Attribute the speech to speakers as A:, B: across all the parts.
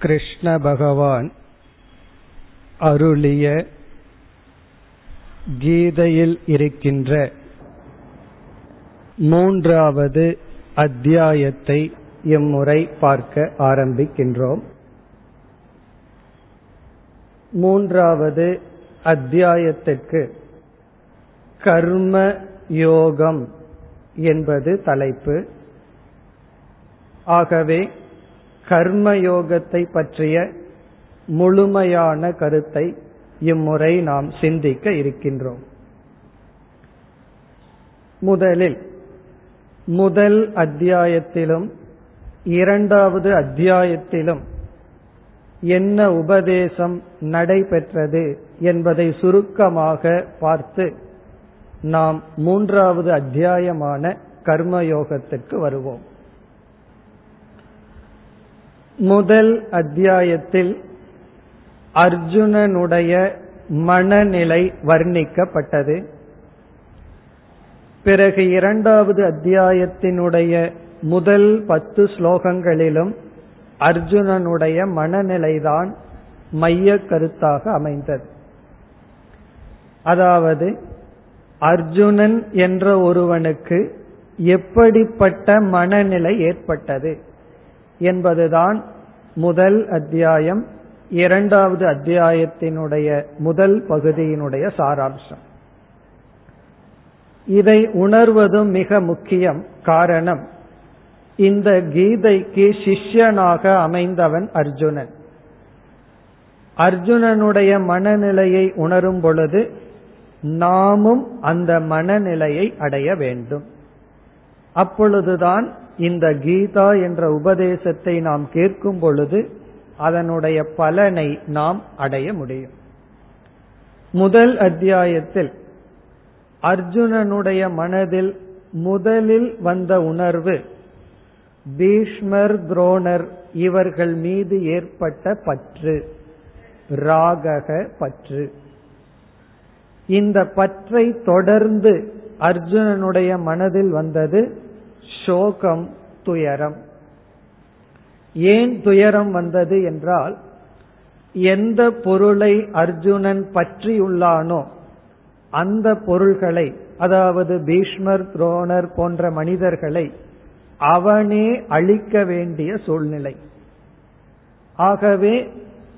A: கிருஷ்ண பகவான் அருளிய கீதையில் இருக்கின்ற மூன்றாவது அத்தியாயத்தை இம்முறை பார்க்க ஆரம்பிக்கின்றோம். மூன்றாவது அத்தியாயத்திற்கு கர்ம யோகம் என்பது தலைப்பு. ஆகவே கர்மயோகத்தை பற்றிய முழுமையான கருத்தை இம்முறை நாம் சிந்திக்க இருக்கின்றோம். முதலில் முதல் அத்தியாயத்திலும் இரண்டாவது அத்தியாயத்திலும் என்ன உபதேசம் நடைபெற்றது என்பதை சுருக்கமாக பார்த்து நாம் மூன்றாவது அத்தியாயமான கர்மயோகத்திற்கு வருவோம். முதல் அத்தியாயத்தில் அர்ஜுனனுடைய மனநிலை வர்ணிக்கப்பட்டது. பிறகு இரண்டாவது அத்தியாயத்தினுடைய முதல் பத்து ஸ்லோகங்களிலும் அர்ஜுனனுடைய மனநிலைதான் மைய கருத்தாக அமைந்தது. அதாவது அர்ஜுனன் என்ற ஒருவனுக்கு எப்படிப்பட்ட மனநிலை ஏற்பட்டது? என்பதுதான் முதல் அத்தியாயம் இரண்டாவது அத்தியாயத்தினுடைய முதல் பகுதியினுடைய சாராம்சம். இதை உணர்வதும் மிக முக்கியம் காரணம் இந்த கீதைக்கு சிஷ்யனாக அமைந்தவன் அர்ஜுனன். அர்ஜுனனுடைய மனநிலையை உணரும் பொழுது நாமும் அந்த மனநிலையை அடைய வேண்டும். அப்பொழுதுதான் இந்த கீதா என்ற உபதேசத்தை நாம் கேட்கும் பொழுது அதனுடைய பலனை நாம் அடைய முடியும். முதல் அத்தியாயத்தில் அர்ஜுனனுடைய மனதில் முதலில் வந்த உணர்வு பீஷ்மர் துரோணர் இவர்கள் மீது ஏற்பட்ட பற்று ராகக பற்று. இந்த பற்றை தொடர்ந்து அர்ஜுனனுடைய மனதில் வந்தது சோகம் துயரம். ஏன் துயரம் வந்தது என்றால் எந்த பொருளை அர்ஜுனன் பற்றியுள்ளானோ அந்த பொருள்களை அதாவது பீஷ்மர் துரோணர் போன்ற மனிதர்களை அவனே அழிக்க வேண்டிய சூழ்நிலை. ஆகவே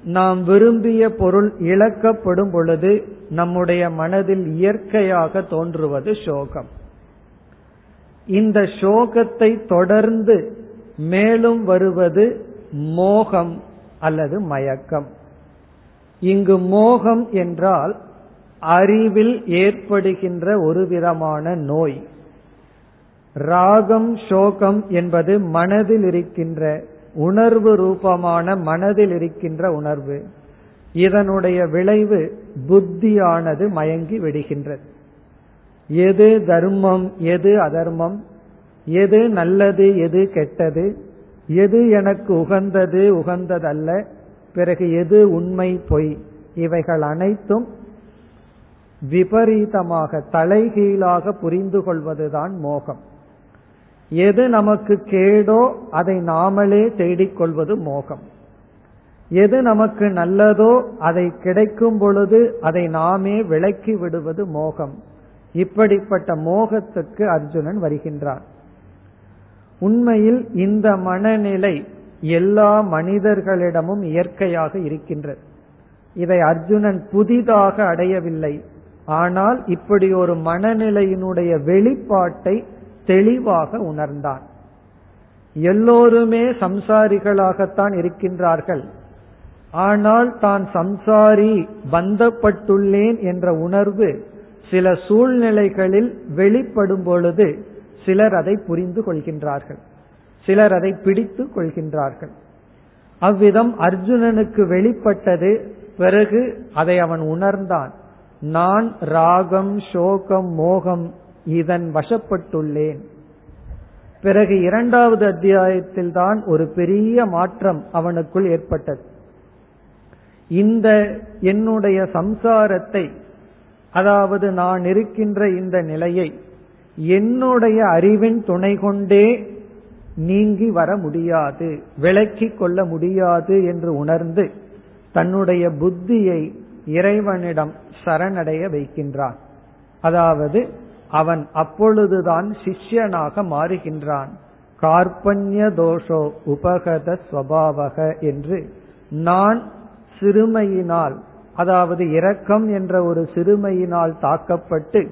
A: நாம் விரும்பிய பொருள் இழக்கப்படும் பொழுது நம்முடைய மனதில் இயற்கையாக தோன்றுவது சோகம். இந்த சோகத்தை தொடர்ந்து மேலும் வருவது மோகம் அல்லது மயக்கம். இங்கு மோகம் என்றால் அறிவில் ஏற்படுகின்ற ஒரு விதமான நோய். ராகம் சோகம் என்பது மனதில் இருக்கின்ற உணர்வு ரூபமான மனதில் இருக்கின்ற உணர்வு. இதனுடைய விளைவு புத்தியானது மயங்கி விடுகின்றது. எது தர்மம் எது அதர்மம் எது நல்லது எது கெட்டது எது எனக்கு உகந்தது உகந்ததல்ல பிறகு எது உண்மை பொய் இவைகள் அனைத்தும் விபரீதமாக தலைகீழாக புரிந்து கொள்வதுதான் மோகம். எது நமக்கு கேடோ அதை நாமளே தேடிக்கொள்வது மோகம். எது நமக்கு நல்லதோ அதை கிடைக்கும் பொழுது அதை நாமே விலக்கி விடுவது மோகம். இப்படிப்பட்ட மோகத்துக்கு அர்ஜுனன் வருகின்றான். உண்மையில் இந்த மனநிலை எல்லா மனிதர்களிடமும் இயற்கையாக இருக்கின்றது. இதை அர்ஜுனன் புதிதாக அடையவில்லை. ஆனால் இப்படி ஒரு மனநிலையினுடைய வெளிப்பாட்டை தெளிவாக உணர்ந்தான். எல்லோருமே சம்சாரிகளாகத்தான் இருக்கின்றார்கள். ஆனால் தான் சம்சாரி பந்தப்பட்டுள்ளேன் என்ற உணர்வு சில சூழ்நிலைகளில் வெளிப்படும் பொழுது சிலர் அதை புரிந்து கொள்கின்றார்கள். சிலர் அதை பிடித்து கொள்கின்றார்கள். அவ்விதம் அர்ஜுனனுக்கு வெளிப்பட்டது பிறகு அதை அவன் உணர்ந்தான். நான் ராகம் சோகம் மோகம் இதன் வசப்பட்டுள்ளேன். பிறகு இரண்டாவது அத்தியாயத்தில் தான் ஒரு பெரிய மாற்றம் அவனுக்குள் ஏற்பட்டது. இந்த என்னுடைய சம்சாரத்தை அதாவது நான் இருக்கின்ற இந்த நிலையை என்னுடைய அறிவின் துணை கொண்டே நீங்கி வர முடியாது விலக்கிக் கொள்ள முடியாது என்று உணர்ந்து தன்னுடைய புத்தியை இறைவனிடம் சரணடைய வைக்கின்றான். அதாவது அவன் அப்பொழுதுதான் சிஷ்யனாக மாறுகின்றான். கார்பண்ய தோஷோ உபகத ஸ்வபாவக என்று நான் சிறுமையினால் அதாவது இரக்கம் என்ற ஒரு சிறுமையினால் தாக்கப்பட்டு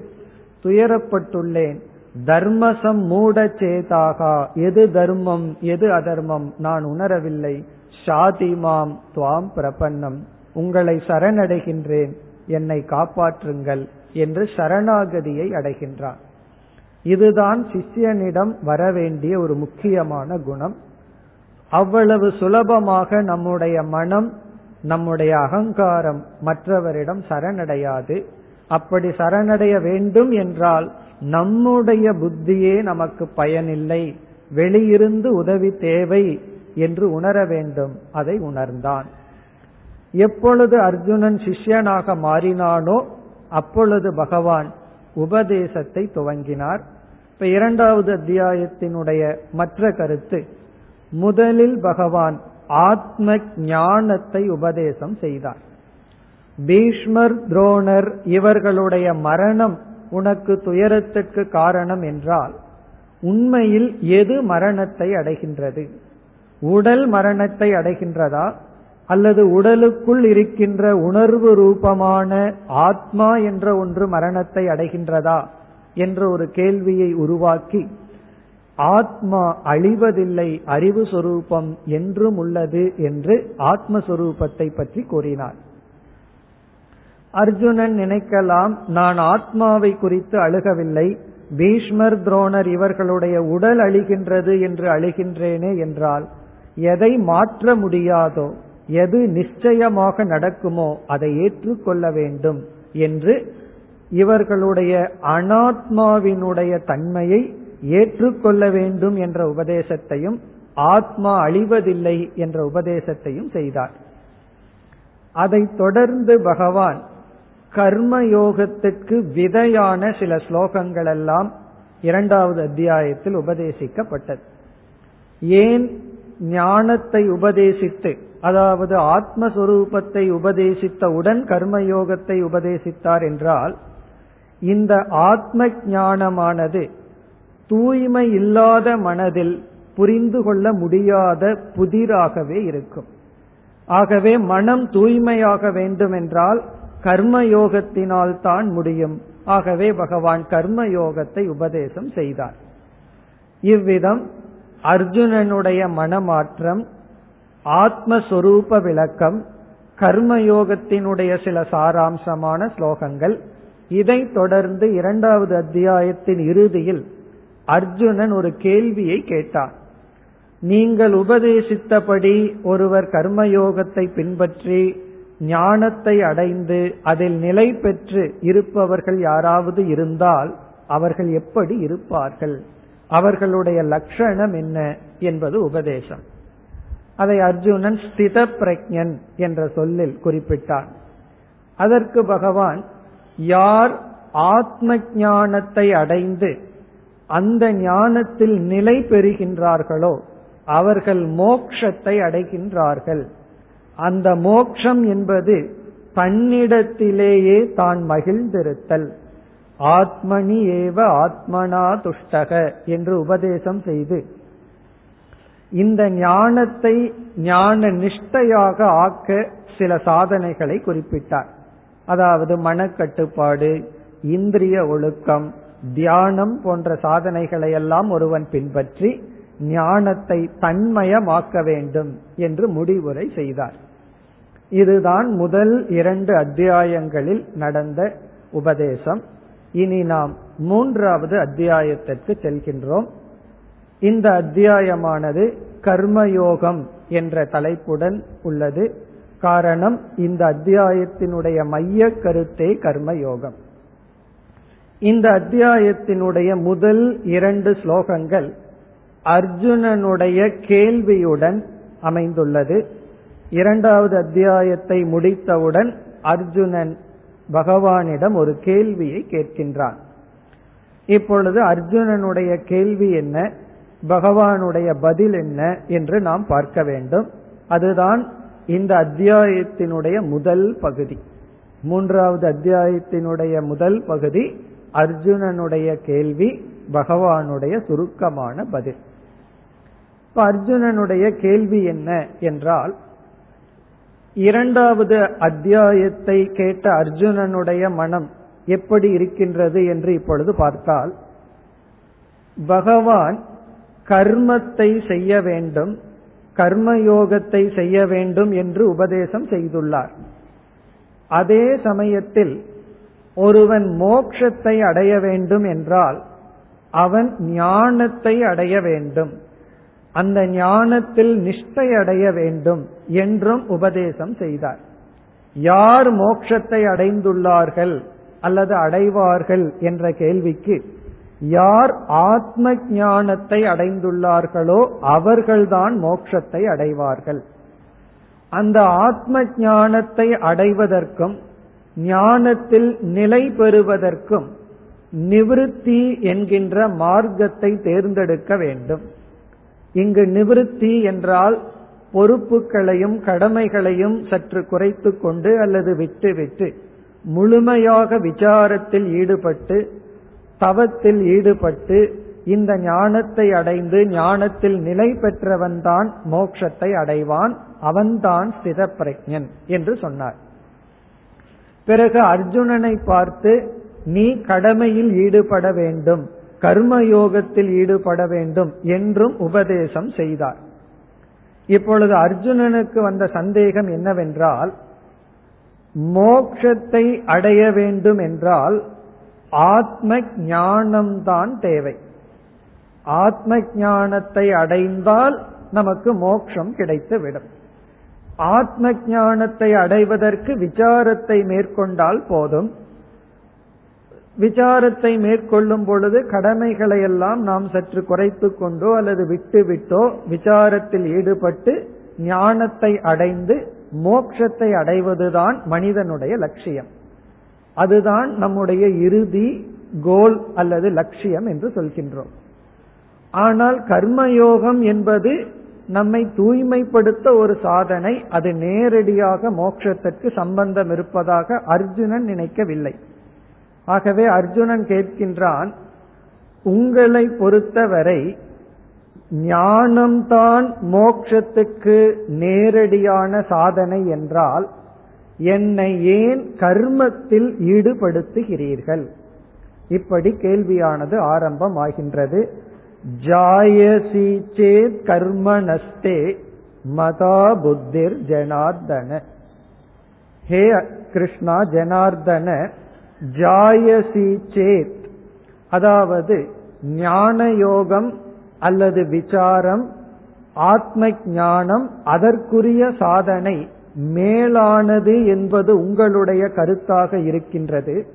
A: துயரப்பட்டுள்ளேன். தர்மசம் மூட சேதாகா எது தர்மம் எது அதர்மம் நான் உணரவில்லை. ஷாதிமாம் துவாம் பிரபன்னம். உங்களை சரணடைகின்றேன். என்னை காப்பாற்றுங்கள். என்று சரணாகதியை அடைகின்றான் இதுதான் சிஷ்யனிடம் வரவேண்டிய ஒரு முக்கியமான குணம். அவ்வளவு சுலபமாக நம்முடைய மனம் நம்முடைய அகங்காரம் மற்றவரிடம் சரணடையாது. அப்படி சரணடைய வேண்டும் என்றால் நம்முடைய புத்தியே நமக்கு பயனில்லை. வெளியிருந்து உதவி தேவை என்று உணர வேண்டும். அதை உணர்ந்தான். எப்பொழுது அர்ஜுனன் சிஷ்யனாக மாறினானோ அப்பொழுது பகவான் உபதேசத்தை துவங்கினார். இப்ப இரண்டாவது அத்தியாயத்தினுடைய மற்ற கருத்து முதலில் பகவான் ஆத்ம ஞானத்தை உபதேசம் செய்தார். பீஷ்மர் துரோணர் இவர்களுடைய மரணம் உனக்கு துயரத்திற்கு காரணம் என்றால் உண்மையில் எது மரணத்தை அடைகின்றது? உடல் மரணத்தை அடைகின்றதா? அல்லது உடலுக்குள் இருக்கின்ற உணர்வு ரூபமான ஆத்மா என்ற ஒன்று மரணத்தை அடைகின்றதா என்ற ஒரு கேள்வியை உருவாக்கி ஆத்மா அழிவதில்லை அறிவு சொரூபம் என்றும் உள்ளது என்று ஆத்மஸ்வரூபத்தை பற்றி கூறினார். அர்ஜுனன் நினைக்கலாம் நான் ஆத்மாவை குறித்து அழுகவில்லை பீஷ்மர் துரோணர் இவர்களுடைய உடல் அழிகின்றது என்று அழுகின்றேனே என்றால் எதை மாற்ற முடியாதோ எது நிச்சயமாக நடக்குமோ அதை ஏற்றுக்கொள்ள வேண்டும் என்று இவர்களுடைய அனாத்மாவினுடைய தன்மையை ஏற்றுக்கொள்ள வேண்டும் என்ற உபதேசத்தையும் ஆத்மா அழிவதில்லை என்ற உபதேசத்தையும் செய்தார். அதைத் தொடர்ந்து பகவான் கர்மயோகத்துக்கு விதையான சில ஸ்லோகங்கள் எல்லாம் இரண்டாவது அத்தியாயத்தில் உபதேசிக்கப்பட்டது. ஏன் ஞானத்தை உபதேசித்து அதாவது ஆத்மஸ்வரூபத்தை உபதேசித்தவுடன் கர்மயோகத்தை உபதேசித்தார் என்றால் இந்த ஆத்ம ஞானமானது தூய்மை இல்லாத மனதில் புரிந்து கொள்ள முடியாத புதிராகவே இருக்கும். ஆகவே மனம் தூய்மையாக வேண்டுமென்றால் கர்மயோகத்தினால் தான் முடியும். ஆகவே பகவான் கர்மயோகத்தை உபதேசம் செய்தார். இவ்விதம் அர்ஜுனனுடைய மனமாற்றம் ஆத்மஸ்வரூப விளக்கம் கர்மயோகத்தினுடைய சில சாராம்சமான ஸ்லோகங்கள். இதைத் தொடர்ந்து இரண்டாவது அத்தியாயத்தின் இறுதியில் அர்ஜுனன் ஒரு கேள்வியை கேட்டார். நீங்கள் உபதேசித்தபடி ஒருவர் கர்மயோகத்தை பின்பற்றி ஞானத்தை அடைந்து அதில் நிலை பெற்று இருப்பவர்கள் யாராவது இருந்தால் அவர்கள் எப்படி இருப்பார்கள்? அவர்களுடைய லட்சணம் என்ன என்பது உபதேசம். அதை அர்ஜுனன் ஸ்தித பிரஜன் என்ற சொல்லில் குறிப்பிட்டார். அதற்கு பகவான் யார் ஆத்ம ஞானத்தை அடைந்து அந்த ஞானத்தில் நிலை பெறுகின்றார்களோ அவர்கள் மோக்ஷத்தை அடைகின்றார்கள். அந்த மோக்ஷம் என்பது தன்னிடத்திலேயே தான் மகிழ்ந்திருத்தல். ஆத்மனி ஏவ ஆத்மனா துஷ்டக என்று உபதேசம் செய்து இந்த ஞானத்தை ஞான நிஷ்டையாக ஆக்க சில சாதனைகளை குறிப்பிட்டார். அதாவது மனக்கட்டுப்பாடு இந்திரிய ஒழுக்கம் தியானம் போன்ற சாதனைகளை எல்லாம் ஒருவன் பின்பற்றி ஞானத்தை தன்மயமாக்க வேண்டும் என்று முடிவுரை செய்தார். இதுதான் முதல் இரண்டு அத்தியாயங்களில் நடந்த உபதேசம். இனி நாம் மூன்றாவது அத்தியாயத்திற்கு செல்கின்றோம். இந்த அத்தியாயமானது கர்மயோகம் என்ற தலைப்புடன் உள்ளது. காரணம் இந்த அத்தியாயத்தினுடைய மைய கருத்தே கர்மயோகம். இந்த அத்தியாயத்தினுடைய முதல் இரண்டு ஸ்லோகங்கள் அர்ஜுனனுடைய கேள்வியுடன் அமைந்துள்ளது. இரண்டாவது அத்தியாயத்தை முடித்தவுடன் அர்ஜுனன் பகவானிடம் ஒரு கேள்வியை கேட்கின்றான். இப்பொழுது அர்ஜுனனுடைய கேள்வி என்ன? பகவானுடைய பதில் என்ன என்று நாம் பார்க்க வேண்டும். அதுதான் இந்த அத்தியாயத்தினுடைய முதல் பகுதி. மூன்றாவது அத்தியாயத்தினுடைய முதல் பகுதி அர்ஜுனனுடைய கேள்வி பகவானுடைய சுருக்கமான பதில். இப்ப அர்ஜுனனுடைய கேள்வி என்ன என்றால் இரண்டாவது அத்தியாயத்தை கேட்ட அர்ஜுனனுடைய மனம் எப்படி இருக்கின்றது என்று இப்பொழுது பார்த்தால் பகவான் கர்மத்தை செய்ய வேண்டும் கர்மயோகத்தை செய்ய வேண்டும் என்று உபதேசம் செய்துள்ளார். அதே சமயத்தில் ஒருவன் மோக்ஷத்தை அடைய வேண்டும் என்றால் அவன் ஞானத்தை அடைய வேண்டும். அந்த ஞானத்தில் நிஷ்டை அடைய வேண்டும் என்றும் உபதேசம் செய்தார். யார் மோட்சத்தை அடைந்துள்ளார்கள் அல்லது அடைவார்கள் என்ற கேள்விக்கு யார் ஆத்ம ஞானத்தை அடைந்துள்ளார்களோ அவர்கள்தான் மோட்சத்தை அடைவார்கள். அந்த ஆத்ம ஞானத்தை அடைவதற்கும் ஞானத்தில் நிலை பெறுவதற்கும் நிவிருத்தி என்கின்ற மார்க்கத்தை தேர்ந்தெடுக்க வேண்டும். இங்கு நிவிருத்தி என்றால் பொறுப்புகளையும் கடமைகளையும் சற்று குறைத்து கொண்டு அல்லது விட்டு விட்டு முழுமையாக விசாரத்தில் ஈடுபட்டு தவத்தில் ஈடுபட்டு இந்த ஞானத்தை அடைந்து ஞானத்தில் நிலை பெற்றவன்தான் மோட்சத்தை அடைவான். அவன்தான் ஸ்தித பிரஜன் என்று சொன்னார். பிறகு அர்ஜுனனை பார்த்து நீ கடமையில் ஈடுபட வேண்டும். கர்மயோகத்தில் ஈடுபட வேண்டும் என்றும் உபதேசம் செய்தார். இப்பொழுது அர்ஜுனனுக்கு வந்த சந்தேகம் என்னவென்றால் மோக்ஷத்தை அடைய வேண்டும் என்றால் ஆத்ம ஞானம்தான் தேவை. ஆத்ம ஞானத்தை அடைந்தால் நமக்கு மோட்சம் கிடைத்து விடும் ஆத்ம ஞானத்தை அடைவதற்கு விசாரத்தை மேற்கொண்டால் போதும். விசாரத்தை மேற்கொள்ளும் பொழுது கடமைகளை எல்லாம் நாம் சற்று குறைத்து கொண்டோ அல்லது விட்டு விட்டோ விசாரத்தில் ஈடுபட்டு ஞானத்தை அடைந்து மோட்சத்தை அடைவதுதான் மனிதனுடைய லட்சியம். அதுதான் நம்முடைய இறுதி கோல் அல்லது லட்சியம் என்று சொல்கின்றோம். ஆனால் கர்மயோகம் என்பது நம்மை தூய்மைப்படுத்த ஒரு சாதனை அது நேரடியாக மோட்சத்திற்கு சம்பந்தம் இருப்பதாக அர்ஜுனன் நினைக்கவில்லை. ஆகவே அர்ஜுனன் கேட்கின்றான் உங்களை பொறுத்தவரை ஞானம்தான் மோட்சத்துக்கு நேரடியான சாதனை என்றால் என்னை ஏன் கர்மத்தில் ஈடுபடுத்துகிறீர்கள்? இப்படி கேள்வியானது ஆரம்பம் ஆகின்றது ஜாயசி சேத் கர்மணஸ்தே மதா புத்திர் ஜனார்தன. ஹே கிருஷ்ணா ஜனார்தன ஜாயசி சேத். அதாவது ஞான யோகம் அல்லது விசாரம் ஆத்ம ஞானம் அதற்குரிய சாதனை மேலானது என்பது உங்களுடைய கருத்தாக இருக்கின்றது.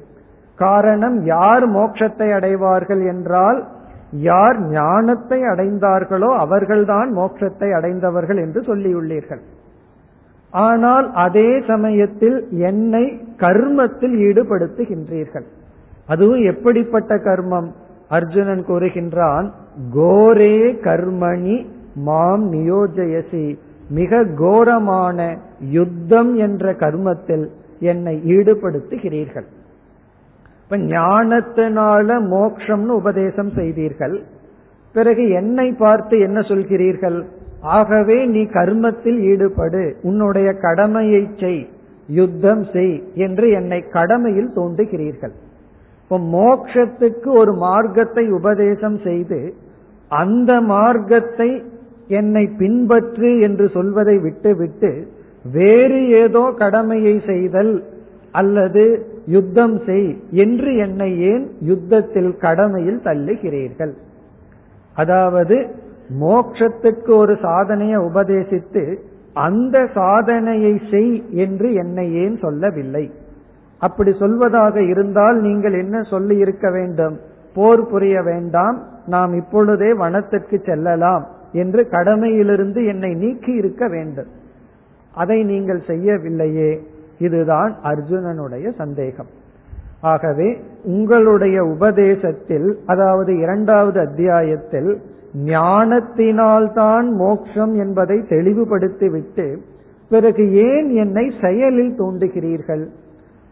A: காரணம் யார் மோட்சத்தை அடைவார்கள் என்றால் யார் ஞானத்தை அடைந்தார்களோ அவர்கள்தான் மோட்சத்தை அடைந்தவர்கள் என்று சொல்லியுள்ளீர்கள். ஆனால் அதே சமயத்தில் என்னை கர்மத்தில் ஈடுபடுத்துகின்றீர்கள். அதுவும் எப்படிப்பட்ட கர்மம்? அர்ஜுனன் கூறுகின்றான் கோரே கர்மணி மாம் நியோஜயசி. மிக கோரமான யுத்தம் என்ற கர்மத்தில் என்னை ஈடுபடுத்துகிறீர்கள். இப்ப ஞானத்தினால மோக்ஷம்னு உபதேசம் செய்தீர்கள். பிறகு என்னை பார்த்து என்ன சொல்கிறீர்கள்? ஆகவே நீ கர்மத்தில் ஈடுபடு. உன்னுடைய கடமையை செய். யுத்தம் செய் என்று என்னை கடமையில் தோன்றுகிறீர்கள் இப்போ மோக்ஷத்துக்கு ஒரு மார்க்கத்தை உபதேசம் செய்து அந்த மார்க்கத்தை என்னை பின்பற்று என்று சொல்வதை விட்டுவிட்டு வேறு ஏதோ கடமையை செய்தல் அல்லது யுத்தம் செய் என்று என்னை ஏன் யுத்தத்தில் கடமையில் தள்ளுகிறீர்கள்? அதாவது மோக்ஷத்துக்கு ஒரு சாதனையை உபதேசித்து அந்த சாதனையை செய் என்று என்னை ஏன் சொல்லவில்லை? அப்படி சொல்வதாக இருந்தால் நீங்கள் என்ன சொல்லி இருக்க வேண்டும்? போர் புரிய வேண்டாம். நாம் இப்பொழுதே வனத்திற்கு செல்லலாம். என்று கடமையிலிருந்து என்னை நீக்கி இருக்க வேண்டும். அதை நீங்கள் செய்யவில்லையே. இதுதான் அர்ஜுனனுடைய சந்தேகம். ஆகவே உங்களுடைய உபதேசத்தில் அதாவது இரண்டாவது அத்தியாயத்தில் ஞானத்தினால்தான் மோட்சம் என்பதை தெளிவுபடுத்திவிட்டு பிறகு ஏன் என்னை செயலில் தூண்டுகிறீர்கள்?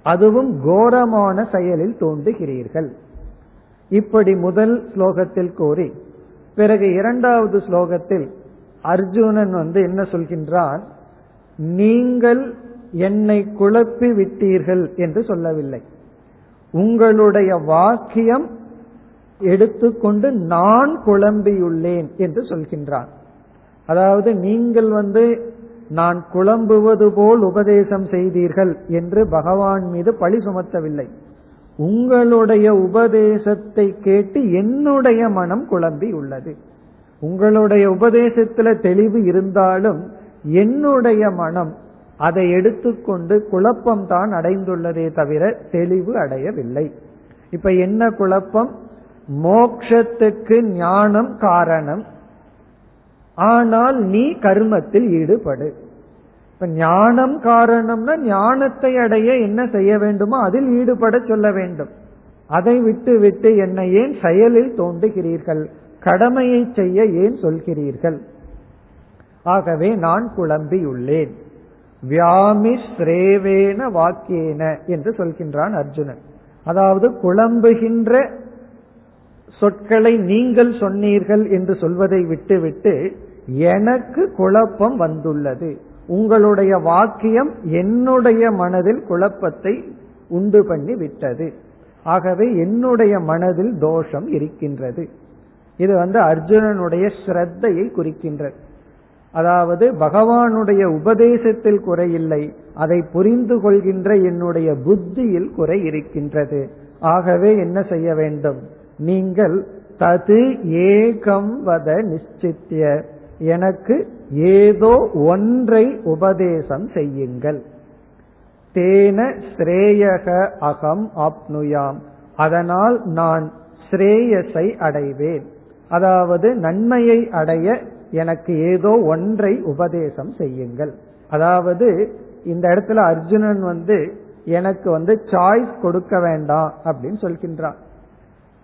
A: அதுவும் கோரமான செயலில் தூண்டுகிறீர்கள். இப்படி முதல் ஸ்லோகத்தில் கூறி பிறகு இரண்டாவது ஸ்லோகத்தில் அர்ஜுனன் வந்து என்ன சொல்கின்றான்? நீங்கள் என்னை குழப்பி விட்டீர்கள் என்று சொல்லவில்லை. உங்களுடைய வாக்கியம் எடுத்துக்கொண்டு நான் குழம்பியுள்ளேன் என்று சொல்கின்றான். அதாவது நீங்கள் வந்து நான் குழம்புவது போல் உபதேசம் செய்தீர்கள் என்று பகவான் மீது பழி சுமத்தவில்லை. உங்களுடைய உபதேசத்தை கேட்டு என்னுடைய மனம் குழம்பி உள்ளது. உங்களுடைய உபதேசத்துல தெளிவு இருந்தாலும் என்னுடைய மனம் அதை எடுத்துக்கொண்டு குழப்பம் தான் அடைந்துள்ளதே தவிர தெளிவு அடையவில்லை. இப்ப என்ன குழப்பம்? மோக்ஷத்துக்கு ஞானம் காரணம். ஆனால் நீ கர்மத்தில் ஈடுபடு. இப்ப ஞானம் காரணம்னா ஞானத்தை அடைய என்ன செய்ய வேண்டுமோ அதில் ஈடுபட சொல்ல வேண்டும். அதை விட்டு விட்டு என்னை ஏன் செயலில் தோன்றுகிறீர்கள் கடமையை செய்ய ஏன் சொல்கிறீர்கள்? ஆகவே நான் குழம்பியுள்ளேன். வியாமிஸ்ரேவேன வாக்கியேன என்று சொல்கின்றான் அர்ஜுனன். அதாவது குழம்புகின்ற சொற்களை நீங்கள் சொன்னீர்கள் என்று சொல்வதை விட்டுவிட்டு எனக்கு குழப்பம் வந்துள்ளது. உங்களுடைய வாக்கியம் என்னுடைய மனதில் குழப்பத்தை உண்டு பண்ணி விட்டது. ஆகவே என்னுடைய மனதில் தோஷம் இருக்கின்றது. இது வந்து அர்ஜுனனுடைய ஸ்ரத்தையை குறிக்கின்றது. அதாவது பகவானுடைய உபதேசத்தில் குறையில்லை அதை புரிந்து கொள்கின்ற என்னுடைய புத்தியில் குறை இருக்கின்றது. ஆகவே என்ன செய்ய வேண்டும்? நீங்கள் தது ஏகம் வத நிச்சித்திய எனக்கு ஏதோ ஒன்றை உபதேசம் செய்யுங்கள். தேன ஸ்ரேயக அகம் ஆப்னுயாம். அதனால் நான் ஸ்ரேயஸை அடைவேன். அதாவது நன்மையை அடைய எனக்கு ஏதோ ஒன்றை உபதேசம் செய்யுங்கள். அதாவது இந்த இடத்துல அர்ஜுனன் வந்து எனக்கு வந்து சாய்ஸ் கொடுக்க வேண்டாம் அப்படின்னு சொல்கின்றான்.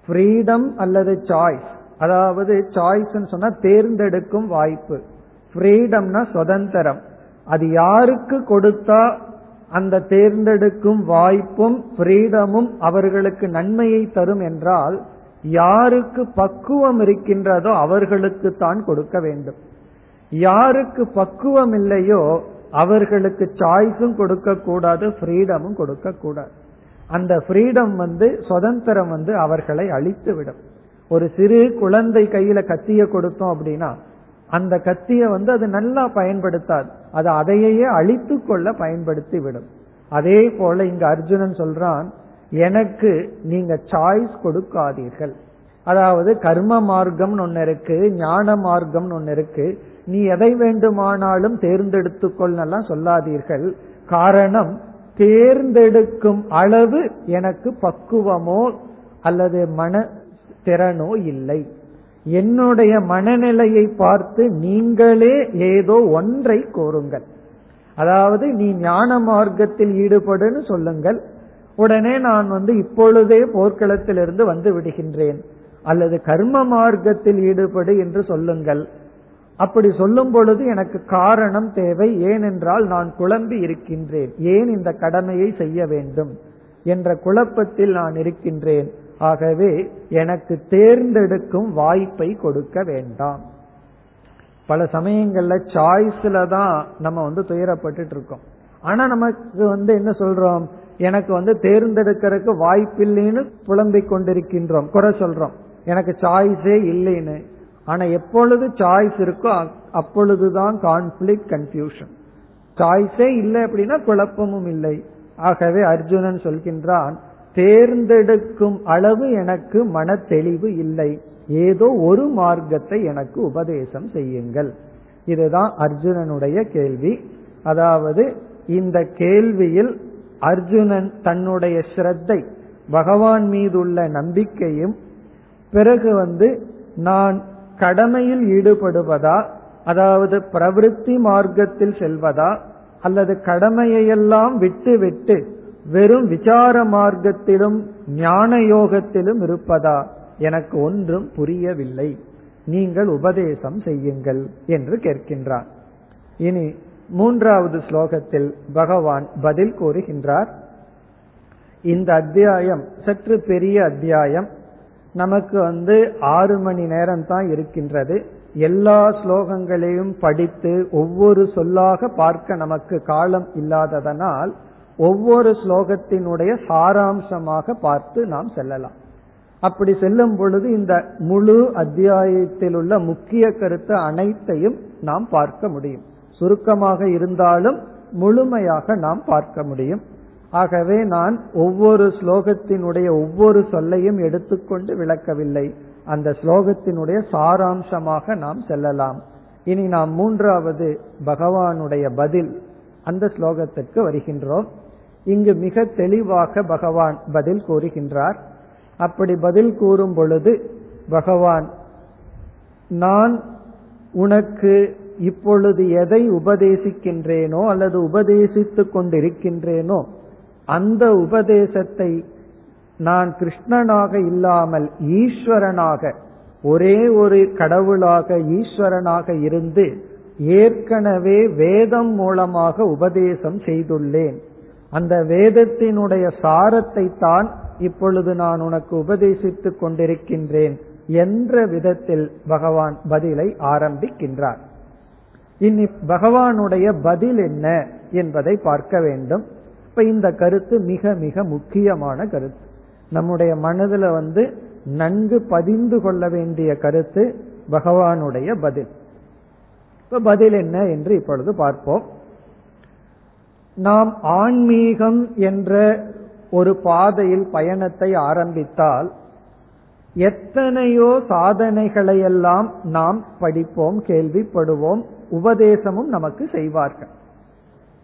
A: ஃப்ரீடம் அல்லது சாய்ஸ் அதாவது சாய்ஸ் சொன்னா தேர்ந்தெடுக்கும் வாய்ப்பு. ஃப்ரீடம்னா சுதந்திரம். அது யாருக்கு கொடுத்தா அந்த தேர்ந்தெடுக்கும் வாய்ப்பும் ஃப்ரீடமும் அவர்களுக்கு நன்மையை தரும் என்றால் யாருக்கு பக்குவம் இருக்கின்றதோ அவர்களுக்கு தான் கொடுக்க வேண்டும். யாருக்கு பக்குவம் இல்லையோ அவர்களுக்கு சாய்ஸும் கொடுக்க கூடாது ஃப்ரீடமும் கொடுக்க கூடாது. அந்த ஃப்ரீடம் வந்து சுதந்திரம் வந்து அவர்களை அழித்து விடும் ஒரு சிறு குழந்தை கையில கத்திய கொடுத்தோம் அப்படின்னா அந்த கத்திய வந்து அது நல்லா பயன்படுத்தாது. அது அதையே அழித்து கொள்ள பயன்படுத்தி விடும் அதே போல இங்க அர்ஜுனன் சொல்றான் எனக்கு நீங்க சாய்ஸ் கொடுக்காதீர்கள். அதாவது கர்ம மார்க்கம்னு ஒன்னு இருக்கு ஞான மார்க்கம்னு ஒன்னு இருக்கு. நீ எதை வேண்டுமானாலும் தேர்ந்தெடுத்துக்கொள்ளலாம் சொல்லாதீர்கள். காரணம் தேர்ந்தெடுக்கும் அளவு எனக்கு பக்குவமோ அல்லது மன திறனோ இல்லை. என்னுடைய மனநிலையை பார்த்து நீங்களே ஏதோ ஒன்றை கோருங்கள். அதாவது நீ ஞான மார்க்கத்தில் ஈடுபடுன்னு சொல்லுங்கள். உடனே நான் வந்து இப்பொழுதே போர்க்களத்திலிருந்து வந்து விடுகின்றேன். அல்லது கர்ம மார்க்கத்தில் ஈடுபடு என்று சொல்லுங்கள். அப்படி சொல்லும் பொழுது எனக்கு காரணம் தேவை. ஏனென்றால் நான் குழம்பி இருக்கின்றேன். ஏன் இந்த கடமையை செய்ய வேண்டும்? என்ற குழப்பத்தில் நான் இருக்கின்றேன். ஆகவே எனக்கு தேர்ந்தெடுக்கும் வாய்ப்பை கொடுக்க வேண்டாம். பல சமயங்கள்ல சாய்ஸ்ல தான் நம்ம வந்து துயரப்பட்டு இருக்கோம். ஆனா நமக்கு வந்து என்ன சொல்றோம்? எனக்கு வந்து தேர்ந்தெடுக்கிறதுக்கு வாய்ப்பில்லைன்னு புலம்பிக் கொண்டிருக்கின்றோம். குறை சொல்றோம். எனக்கு சாய்ஸே இல்லைன்னு. ஆனா எப்பொழுது சாய்ஸ் இருக்கோ அப்பொழுதுதான் கான்ஃபிளிக் கன்ஃபியூஷன் சாய்ஸே இல்லை அப்படின்னா குழப்பமும் இல்லை. ஆகவே அர்ஜுனன் சொல்கின்றான் தேர்ந்தெடுக்கும் அளவு எனக்கு மன தெளிவு இல்லை. ஏதோ ஒரு மார்க்கத்தை எனக்கு உபதேசம் செய்யுங்கள். இதுதான் அர்ஜுனனுடைய கேள்வி. அதாவது இந்த கேள்வியில் அர்ஜுனன் தன்னுடைய ஸ்ரத்தை பகவான் மீதுள்ள நம்பிக்கையும் பிறகு வந்து நான் கடமையில் ஈடுபடுவதா அதாவது பிரவிற்த்தி மார்க்கத்தில் செல்வதா அல்லது கடமையெல்லாம் விட்டுவிட்டு வெறும் விசார மார்க்கத்திலும் ஞான யோகத்திலும் இருப்பதா? எனக்கு ஒன்றும் புரியவில்லை. நீங்கள் உபதேசம் செய்யுங்கள் என்று கேட்கின்றார். இனி மூன்றாவது ஸ்லோகத்தில் பகவான் பதில் கூறுகின்றார். இந்த அத்தியாயம் சற்று பெரிய அத்தியாயம். நமக்கு வந்து ஆறு மணி நேரம் தான் இருக்கின்றது. எல்லா ஸ்லோகங்களையும் படித்து ஒவ்வொரு சொல்லாக பார்க்க நமக்கு காலம் இல்லாததனால் ஒவ்வொரு ஸ்லோகத்தினுடைய சாராம்சமாக பார்த்து நாம் செல்லலாம். அப்படி செல்லும் பொழுது இந்த முழு அத்தியாயத்தில் உள்ள முக்கிய கருத்து அனைத்தையும் நாம் பார்க்க முடியும். சுருக்கமாக இருந்தாலும் முழுமையாக நாம் பார்க்க முடியும். ஆகவே நான் ஒவ்வொரு ஸ்லோகத்தினுடைய ஒவ்வொரு சொல்லையும் எடுத்துக்கொண்டு விளக்கவில்லை. அந்த ஸ்லோகத்தினுடைய சாராம்சமாக நாம் செல்லலாம். இனி நாம் மூன்றாவது பகவானுடைய பதில் அந்த ஸ்லோகத்திற்கு வருகின்றோம். இங்கு மிக தெளிவாக பகவான் பதில் கூறுகின்றார். அப்படி பதில் கூறும் பொழுது பகவான் நான் உனக்கு இப்பொழுது எதை உபதேசிக்கின்றேனோ அல்லது உபதேசித்துக் கொண்டிருக்கின்றேனோ அந்த உபதேசத்தை நான் கிருஷ்ணனாக இல்லாமல் ஈஸ்வரனாக ஒரே ஒரு கடவுளாக ஈஸ்வரனாக இருந்து ஏற்கனவே வேதம் மூலமாக உபதேசம் செய்துள்ளேன். அந்த வேதத்தினுடைய சாரத்தை தான் இப்பொழுது நான் உனக்கு உபதேசித்துக் கொண்டிருக்கின்றேன் என்ற விதத்தில் பகவான் பதிலை ஆரம்பிக்கின்றார். இனி பகவானுடைய பதில் என்ன என்பதை பார்க்க வேண்டும். இப்ப இந்த கருத்து மிக மிக முக்கியமான கருத்து. நம்முடைய மனதுல வந்து நன்கு பதிந்து கொள்ள வேண்டிய கருத்து பகவானுடைய பதில். இப்ப பதில் என்ன என்று இப்பொழுது பார்ப்போம். நாம் ஆன்மீகம் என்ற ஒரு பாதையில் பயணத்தை ஆரம்பித்தால் எத்தனையோ சாதனைகளையெல்லாம் நாம் படிப்போம் கேள்விப்படுவோம் உபதேசமும் நமக்கு செய்வார்கள்.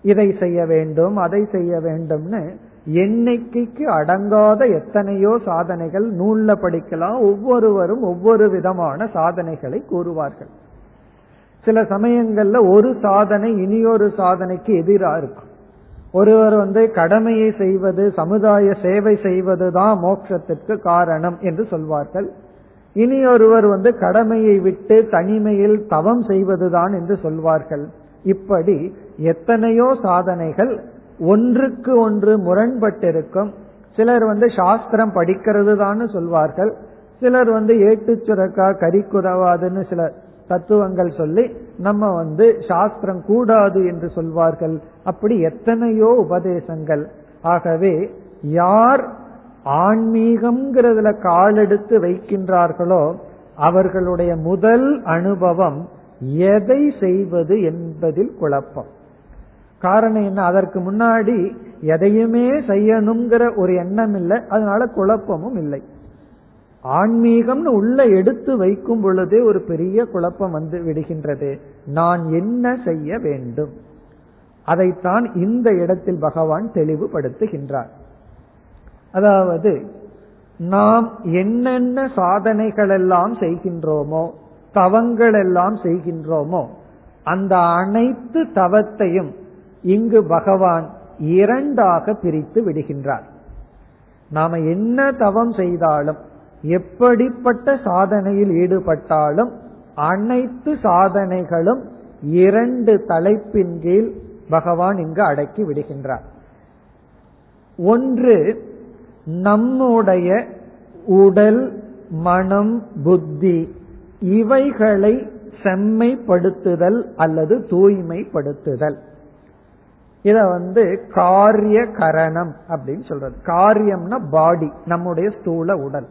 A: இதை செய்ய வேண்டும் அதை செய்ய வேண்டும்னு எண்ணிக்கைக்கு அடங்காத எத்தனையோ சாதனைகள் நூல்ல படிக்கலாம் ஒவ்வொருவரும் ஒவ்வொரு விதமான சாதனைகளை கூறுவார்கள். சில சமயங்கள்ல ஒரு சாதனை இனியொரு சாதனைக்கு எதிராக இருக்கும். ஒருவர் வந்து கடமையை செய்வது சமுதாய சேவை செய்வதுதான் மோட்சத்திற்கு காரணம் என்று சொல்வார்கள். இனி ஒருவர் வந்து கடமையை விட்டு தனிமையில் தவம் செய்வதுதான் என்று சொல்வார்கள். இப்படி எத்தனையோ சாதனைகள் ஒன்றுக்கு ஒன்று முரண்பட்டிருக்கும். சிலர் வந்து சாஸ்திரம் படிக்கிறது தான் சொல்வார்கள். சிலர் வந்து ஏட்டு சுரக்கா கறிக்குறவாதுன்னு சில தத்துவங்கள் சொல்லி நம்ம வந்து சாஸ்திரம் கூடாது என்று சொல்வார்கள். அப்படி எத்தனையோ உபதேசங்கள். ஆகவே யார் ஆன்மீகம்ங்கிறதுல காலெடுத்து வைக்கின்றார்களோ அவர்களுடைய முதல் அனுபவம் எதை செய்வது என்பதில் குழப்பம். காரணம் என்ன? அதற்கு முன்னாடி எதையுமே செய்யணுங்கிற ஒரு எண்ணம் இல்லை. அதனால குழப்பமும் இல்லை. ஆன்மீகம்னு உள்ள எடுத்து வைக்கும் பொழுதே ஒரு பெரிய குழப்பம் வந்து விடுகின்றது. நான் என்ன செய்ய வேண்டும்? அதைத்தான் இந்த இடத்தில் பகவான் தெளிவுபடுத்துகின்றார். அதாவது நாம் என்னென்ன சாதனைகள் எல்லாம் செய்கின்றோமோ தவங்கள் எல்லாம் செய்கின்றோமோ அந்த அனைத்து தவத்தையும் இங்கு பகவான் இரண்டாக பிரித்து விடுகின்றார். நாம என்ன தவம் செய்தாலும் எப்படிப்பட்ட சாதனையில் ஈடுபட்டாலும் அனைத்து சாதனைகளும் இரண்டு தலைப்பின் கீழ் பகவான் இங்கு அடக்கி விடுகின்றார். ஒன்று நம்முடைய உடல் மனம் புத்தி இவைகளை செம்மைப்படுத்துதல் அல்லது தூய்மைப்படுத்துதல். இத வந்து காரிய கரணம் அப்படின்னு சொல்றது. காரியம்னா பாடி நம்முடைய ஸ்தூல உடல்.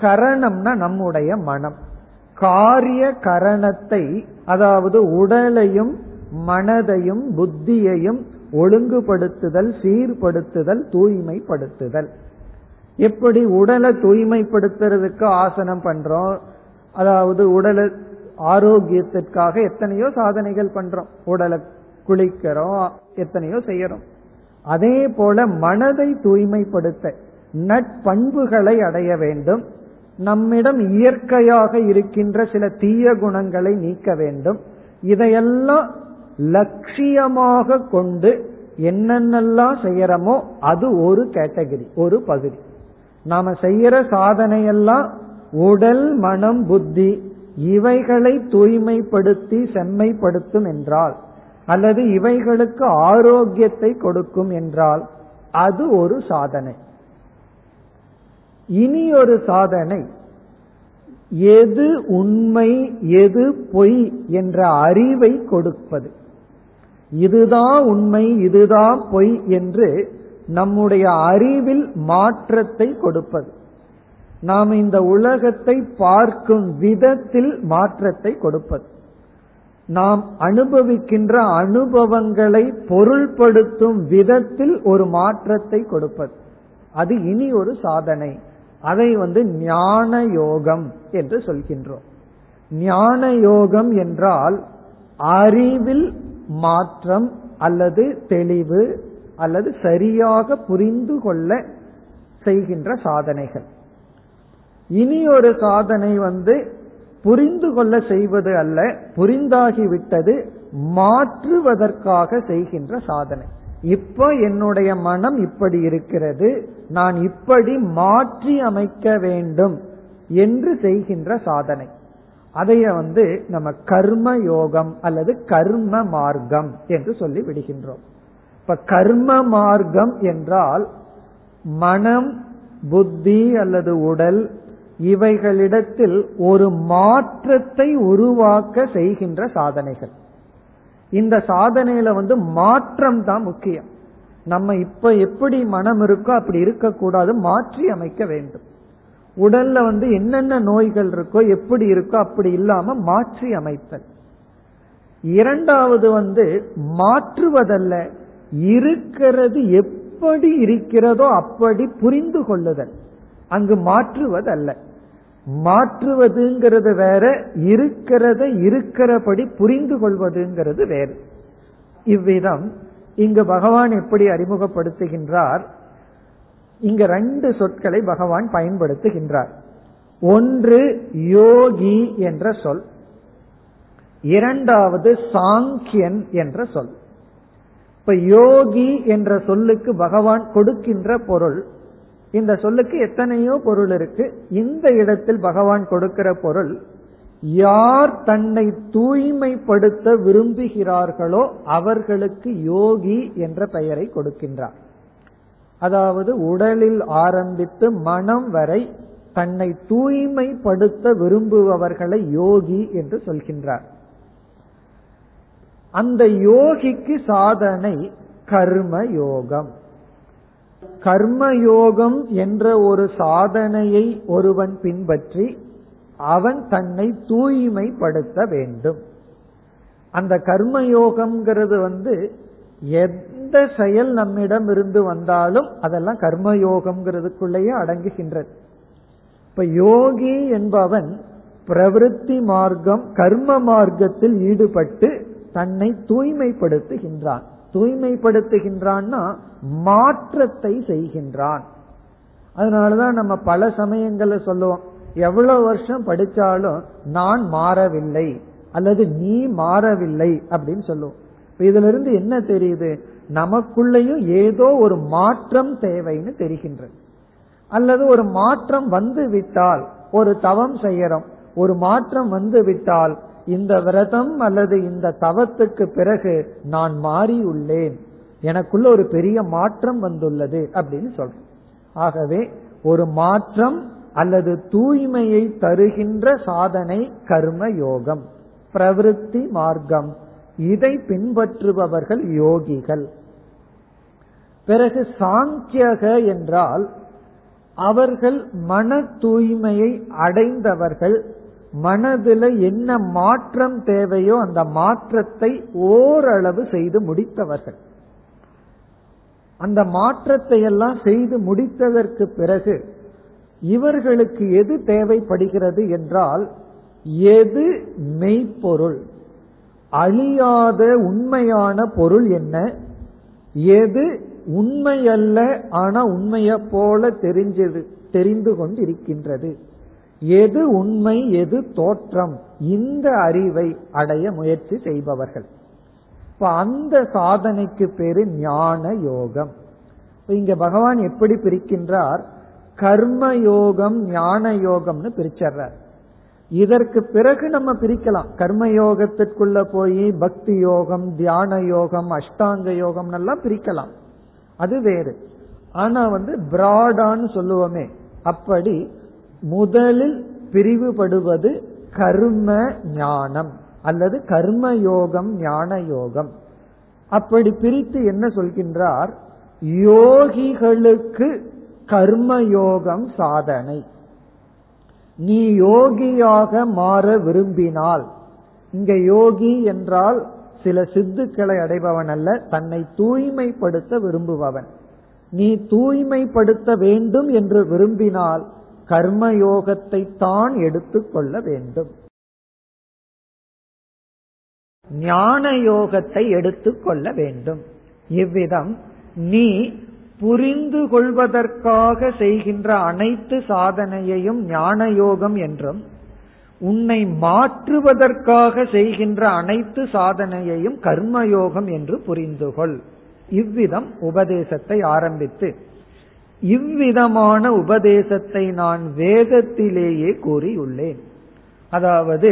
A: கரணம்னா நம்முடைய மனம். காரிய கரணத்தை அதாவது உடலையும் மனதையும் புத்தியையும் ஒழுங்குபடுத்துதல் சீர்படுத்துதல் தூய்மைப்படுத்துதல். எப்படி உடலை தூய்மைப்படுத்துறதுக்கு ஆசனம் பண்றோம்? அதாவது உடலை ஆரோக்கியத்திற்காக எத்தனையோ சாதனைகள் பண்றோம். உடலை குளிக்கிறோம் எத்தனையோ செய்யறோம். அதே போல மனதை தூய்மைப்படுத்த நட்பண்புகளை அடைய வேண்டும். நம்மிடம் இயற்கையாக இருக்கின்ற சில தீய குணங்களை நீக்க வேண்டும். இதையெல்லாம் லட்சியமாக கொண்டு என்னென்னலாம் செய்யறோமோ அது ஒரு கேட்டகரி ஒரு பகுதி. நாம செய்யற சாதனையெல்லாம் உடல் மனம் புத்தி இவைகளை தூய்மைப்படுத்தி செம்மைப்படுத்தும் என்றால் அல்லது இவைகளுக்கு ஆரோக்கியத்தை கொடுக்கும் என்றால் அது ஒரு சாதனை. இனி ஒரு சாதனை. எது உண்மை எது பொய் என்ற அறிவை கொடுப்பது. இதுதான் உண்மை இதுதான் பொய் என்று நம்முடைய அறிவில் மாற்றத்தை கொடுப்பது. நாம் இந்த உலகத்தை பார்க்கும் விதத்தில் மாற்றத்தை கொடுப்பது. நாம் அனுபவிக்கின்ற அனுபவங்களை பொருள்படுத்தும் விதத்தில் ஒரு மாற்றத்தை கொடுப்பது. அது இனி ஒரு சாதனை. அதை வந்து ஞான யோகம் என்று சொல்கின்றோம். ஞான யோகம் என்றால் அறிவில் மாற்றம் அல்லது தெளிவு அல்லது சரியாக புரிந்து கொள்ள செய்கின்ற சாதனைகள். இனி ஒரு சாதனை வந்து புரிந்து கொள்ள செய்வது அல்ல புரிந்தாகிவிட்டது மாற்றுவதற்காக செய்கின்ற சாதனை. இப்போ என்னுடைய மனம் இப்படி இருக்கிறது நான் இப்படி மாற்றி அமைக்க வேண்டும் என்று செய்கின்ற சாதனை. அதைய வந்து நம்ம கர்ம யோகம் அல்லது கர்ம மார்க்கம் என்று சொல்லி விடுகின்றோம். இப்ப கர்ம மார்க்கம் என்றால் மனம் புத்தி அல்லது உடல் இவைகளிடத்தில் ஒரு மாற்றத்தை உருவாக்க செய்கின்ற சாதனைகள். இந்த சாதனையில வந்து மாற்றம் தான் முக்கியம். நம்ம இப்ப எப்படி மனம் இருக்கோ அப்படி இருக்கக்கூடாது மாற்றி அமைக்க வேண்டும். உடல்ல வந்து என்னென்ன நோய்கள் இருக்கோ எப்படி இருக்கோ அப்படி இல்லாம மாற்றி அமைத்தல். இரண்டாவது வந்து மாற்றுவதல்ல இருக்கிறது எப்படி இருக்கிறதோ அப்படி புரிந்து கொள்ளுதல். அங்கு மாற்றுவதல்ல. மாற்றுவதுங்கிறது வேற இருக்கிறத இருக்கிறபடி புரிந்து கொள்வதுங்கிறது வேறு. இவ்விதம் இங்கு பகவான் எப்படி அறிமுகப்படுத்துகின்றார் இங்கு ரெண்டு சொற்களை பகவான் பயன்படுத்துகின்றார். ஒன்று யோகி என்ற சொல் இரண்டாவது சாங்கியன் என்ற சொல். இப்ப யோகி என்ற சொல்லுக்கு பகவான் கொடுக்கின்ற பொருள் இந்த சொல்லுக்கு எத்தனையோ பொருள் இருக்கு. இந்த இடத்தில் பகவான் கொடுக்கிற பொருள் யார் தன்னை தூய்மைப்படுத்த விரும்புகிறார்களோ அவர்களுக்கு யோகி என்ற பெயரை கொடுக்கின்றார். அதாவது உடலில் ஆரம்பித்து மனம் வரை தன்னை தூய்மைப்படுத்த விரும்புபவர்களை யோகி என்று சொல்கின்றார். அந்த யோகிக்கு சாதனை கர்ம யோகம். கர்மயோகம் என்ற ஒரு சாதனையை ஒருவன் பின்பற்றி அவன் தன்னை தூய்மைப்படுத்த வேண்டும். அந்த கர்மயோகம்ங்கிறது வந்து எந்த செயல் நம்மிடம் இருந்து வந்தாலும் அதெல்லாம் கர்மயோகம்ங்கிறதுக்குள்ளேயே அடங்குகின்றது. இப்ப யோகி என்பவன் பிரவருத்தி மார்க்கம் கர்ம மார்க்கத்தில் ஈடுபட்டு தன்னை தூய்மைப்படுத்துகின்றான். தூய்மைப்படுத்துகின்றான்னா மாற்றத்தை செய்கின்றான். அதனாலதான் நம்ம பல சமயங்கள்ல சொல்லுவோம் எவ்வளவு வருஷம் படிச்சாலும் நான் மாறவில்லை அல்லது நீ மாறவில்லை அப்படின்னு சொல்லுவோம். இதுல இருந்து என்ன தெரியுது? நமக்குள்ளேயும் ஏதோ ஒரு மாற்றம் தேவைன்னு தெரிகின்றது. அல்லது ஒரு மாற்றம் வந்து விட்டால் ஒரு தவம் செய்யறோம் ஒரு மாற்றம் வந்து விட்டால் இந்த விரதம் அல்லது இந்த தவத்துக்கு பிறகு நான் மாறியுள்ளேன். எனக்குள்ள ஒரு பெரிய மாற்றம் வந்துள்ளது அப்படின்னு சொல்றோம் ஆகவே ஒரு மாற்றம் அல்லது தூய்மையை தருகின்ற சாதனை கர்ம யோகம் பிரவருத்தி மார்க்கம். இதை பின்பற்றுபவர்கள் யோகிகள். பிறகு சாங்கியக என்றால் அவர்கள் மன தூய்மையை அடைந்தவர்கள் மனதில் என்ன மாற்றம் தேவையோ அந்த மாற்றத்தை ஓரளவு செய்து முடித்தவர்கள். அந்த மாற்றத்தை எல்லாம் செய்து முடித்ததற்கு பிறகு இவர்களுக்கு எது தேவைப்படுகிறது என்றால் எது மெய்ப்பொருள்? அழியாத உண்மையான பொருள் என்ன? எது உண்மையல்ல ஆனா உண்மைய போல தெரிஞ்சது தெரிந்து கொண்டு இருக்கின்றது எது உண்மை எது தோற்றம்? இந்த அறிவை அடைய முயற்சி செய்பவர்கள். இப்ப அந்த சாதனைக்கு பேரு ஞான யோகம். இங்க பகவான் எப்படி பிரிக்கின்றார்? கர்ம யோகம் ஞான யோகம்னு பிரிச்சர்றார். இதற்கு பிறகு நம்ம பிரிக்கலாம். கர்ம யோகத்திற்குள்ள போய் பக்தி யோகம் தியான யோகம் அஷ்டாங்க யோகம் எல்லாம் பிரிக்கலாம். அது வேறு. ஆனா வந்து பிராடான்னு சொல்லுவோமே அப்படி முதலில் பிரிவுபடுவது கர்ம ஞானம். அல்லது கர்ம யோகம் ஞான யோகம் அப்படி பிரித்து என்ன சொல்கின்றார்? யோகிகளுக்கு கர்ம யோகம் சாதனை. நீ யோகியாக மாற விரும்பினால் இங்க யோகி என்றால் சில சித்துக்களை அடைபவன் அல்ல தன்னை தூய்மைப்படுத்த விரும்புபவன். நீ தூய்மைப்படுத்த வேண்டும் என்று விரும்பினால் கர்ம யோகத்தை தான் எடுத்துக்கொள்ள வேண்டும். ஞான யோகத்தை எடுத்துக்கொள்ள வேண்டும். இவ்விதம் நீ புரிந்து கொள்வதற்காக செய்கின்ற அனைத்து சாதனையையும் ஞான யோகம் என்றும் உன்னை மாற்றுவதற்காக செய்கின்ற அனைத்து சாதனையையும் கர்மயோகம் என்று புரிந்துகொள் இவ்விதம் உபதேசத்தை ஆரம்பித்து இவ்விதமான உபதேசத்தை நான் வேதத்திலேயே கூறியுள்ளேன். அதாவது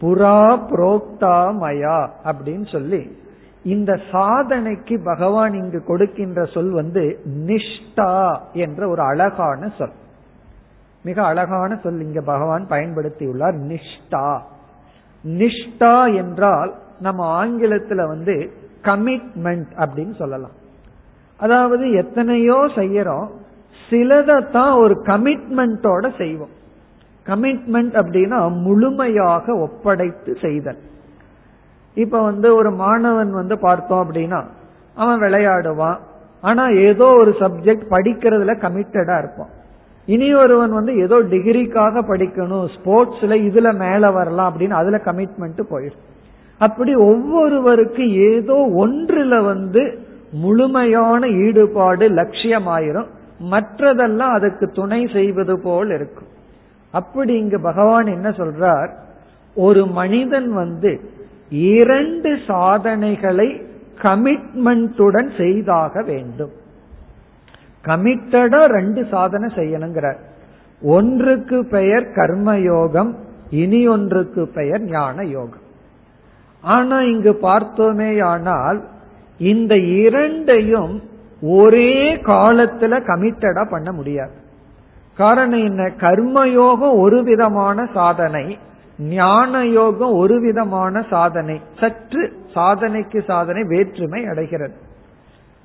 A: புறா புரோக்தாமயா அப்படின்னு சொல்லி இந்த சாதனைக்கு பகவான் இங்கு கொடுக்கின்ற சொல் வந்து நிஷ்டா என்ற ஒரு அழகான சொல். மிக அழகான சொல் இங்க பகவான் பயன்படுத்தியுள்ளார் நிஷ்டா. நிஷ்டா என்றால் நம்ம ஆங்கிலத்துல வந்து கமிட்மெண்ட் அப்படின்னு சொல்லலாம். அதாவது எத்தனையோ செய்யறோம் தான் ஒரு கமிட்மெண்டோட செய்வோம். கமிட்மெண்ட் அப்படின்னா முழுமையாக ஒப்படைத்து செய்தல். இப்ப வந்து ஒரு மாணவன் வந்து பார்த்தோம் அப்படின்னா அவன் விளையாடுவான். ஆனா ஏதோ ஒரு சப்ஜெக்ட் படிக்கிறதுல கமிட்டடா இருப்பான். இனி ஒருவன் வந்து ஏதோ டிகிரிக்காக படிக்கணும் ஸ்போர்ட்ஸ்ல இதுல மேல வரலாம் அப்படின்னு அதுல கமிட்மெண்ட் போயிடும். அப்படி ஒவ்வொருவருக்கு ஏதோ ஒன்றுல வந்து முழுமையான ஈடுபாடு லட்சியமாயிரும். மற்றதெல்லாம் அதுக்கு துணை செய்வது போல் இருக்கும். அப்படி இங்கு பகவான் என்ன சொல்றார்? ஒரு மனிதன் வந்து இரண்டு சாதனைகளை கமிட்மெண்ட்டுடன் செய்தாக வேண்டும். கமிட்டடா ரெண்டு சாதனை செய்யணுங்கிறார். ஒன்றுக்கு பெயர் கர்மயோகம் இனி ஒன்றுக்கு பெயர் ஞான யோகம் ஆனா இங்கு பார்த்தோமே ஆனால் இந்த இரண்டையும் ஒரே காலத்துல கமிட்டடா பண்ண முடியாது. காரணம் என்ன? கர்மயோகம் ஒரு விதமான சாதனை ஞான யோகம் ஒரு விதமான சாதனை. சற்று சாதனைக்கு சாதனை வேற்றுமை அடைகிறது.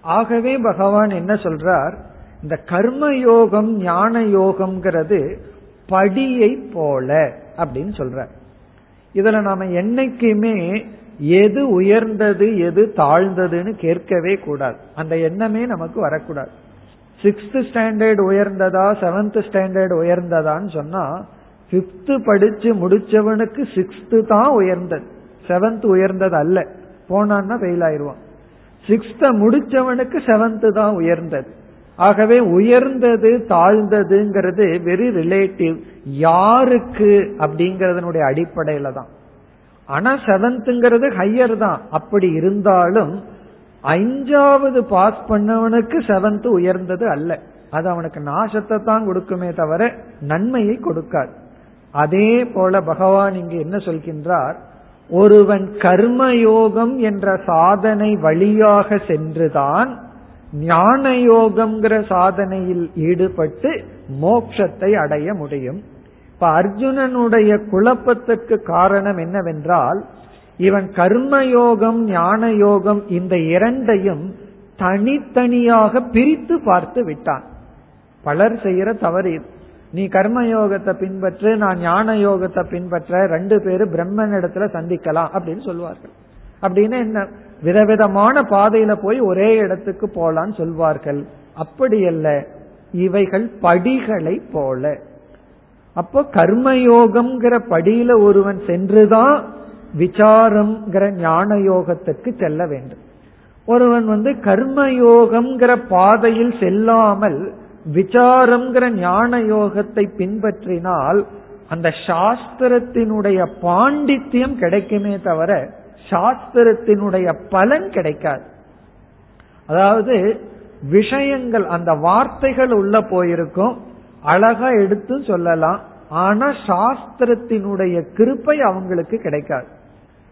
A: ஆகவே பகவான் என்ன சொல்றார்? இந்த கர்ம யோகம் ஞான யோகம்ங்கிறது படியை போல அப்படின்னு சொல்ற இதுல நாம என்னைக்குமே எது உயர்ந்தது எது தாழ்ந்ததுன்னு கேட்கவே கூடாது. அந்த எண்ணமே நமக்கு வரக்கூடாது. சிக்ஸ்த் ஸ்டாண்டர்ட் உயர்ந்ததா செவன்த் ஸ்டாண்டர்ட் உயர்ந்ததான்னு சொன்னா பிப்த் படிச்சு முடிச்சவனுக்கு சிக்ஸ்த் தான் உயர்ந்தது. செவன்த் உயர்ந்தது அல்ல. போனான்னா ஃபெயில் ஆயிடுவான் சிக்ஸ்த முடிச்சவனுக்கு செவன்த் தான் உயர்ந்தது. ஆகவே உயர்ந்தது தாழ்ந்ததுங்கிறது வெரி ரிலேட்டிவ் யாருக்கு? அப்படிங்கறதனுடைய அடிப்படையில தான். ஆனா செவன்த்ங்கிறது ஹையர் தான். அப்படி இருந்தாலும் அஞ்சாவது பாஸ் பண்ணவனுக்கு செவன்த் உயர்ந்தது அல்ல. அது அவனுக்கு நாசத்தை தான் கொடுக்குமே தவிர நன்மையை கொடுக்காது. அதே போல பகவான் இங்கு என்ன சொல்கின்றார்? ஒருவன் கர்மயோகம் என்ற சாதனை வழியாக சென்றுதான் ஞான யோகம்ங்கிற சாதனையில் ஈடுபட்டு மோட்சத்தை அடைய முடியும். இப்ப அர்ஜுனனுடைய குழப்பத்துக்கு காரணம் என்னவென்றால் இவன் கர்மயோகம் ஞான யோகம் இந்த இரண்டையும் தனித்தனியாக பிரித்து பார்த்து விட்டான். பலர் செய்யற தவறு இது. நீ கர்மயோகத்தை பின்பற்று நான் ஞான யோகத்தை பின்பற்ற ரெண்டு பேரும் பிரம்மன் இடத்துல சந்திக்கலாம் அப்படின்னு சொல்லுவார்கள் அப்படின்னு என்ன? விதவிதமான பாதையில போய் ஒரே இடத்துக்கு போலான்னு சொல்வார்கள். அப்படி அல்ல இவைகள் படிகளை போல. அப்போ கர்மயோகம்ங்கிற படியில ஒருவன் சென்றுதான் விசாரம்ங்கிற ஞான யோகத்துக்கு செல்ல வேண்டும். ஒருவன் வந்து கர்மயோகம்ங்கிற பாதையில் செல்லாமல் விசாரம்ங்கிற ஞான யோகத்தை பின்பற்றினால் அந்த சாஸ்திரத்தினுடைய பாண்டித்யம் கிடைக்குமே தவிர சாஸ்திரத்தினுடைய பலன் கிடைக்காது. அதாவது விஷயங்கள் அந்த வார்த்தைகள் உள்ள போயிருக்கும் அழகா எடுத்து சொல்லலாம் ஆனா சாஸ்திரத்தினுடைய கிருப்பை அவங்களுக்கு கிடைக்காது.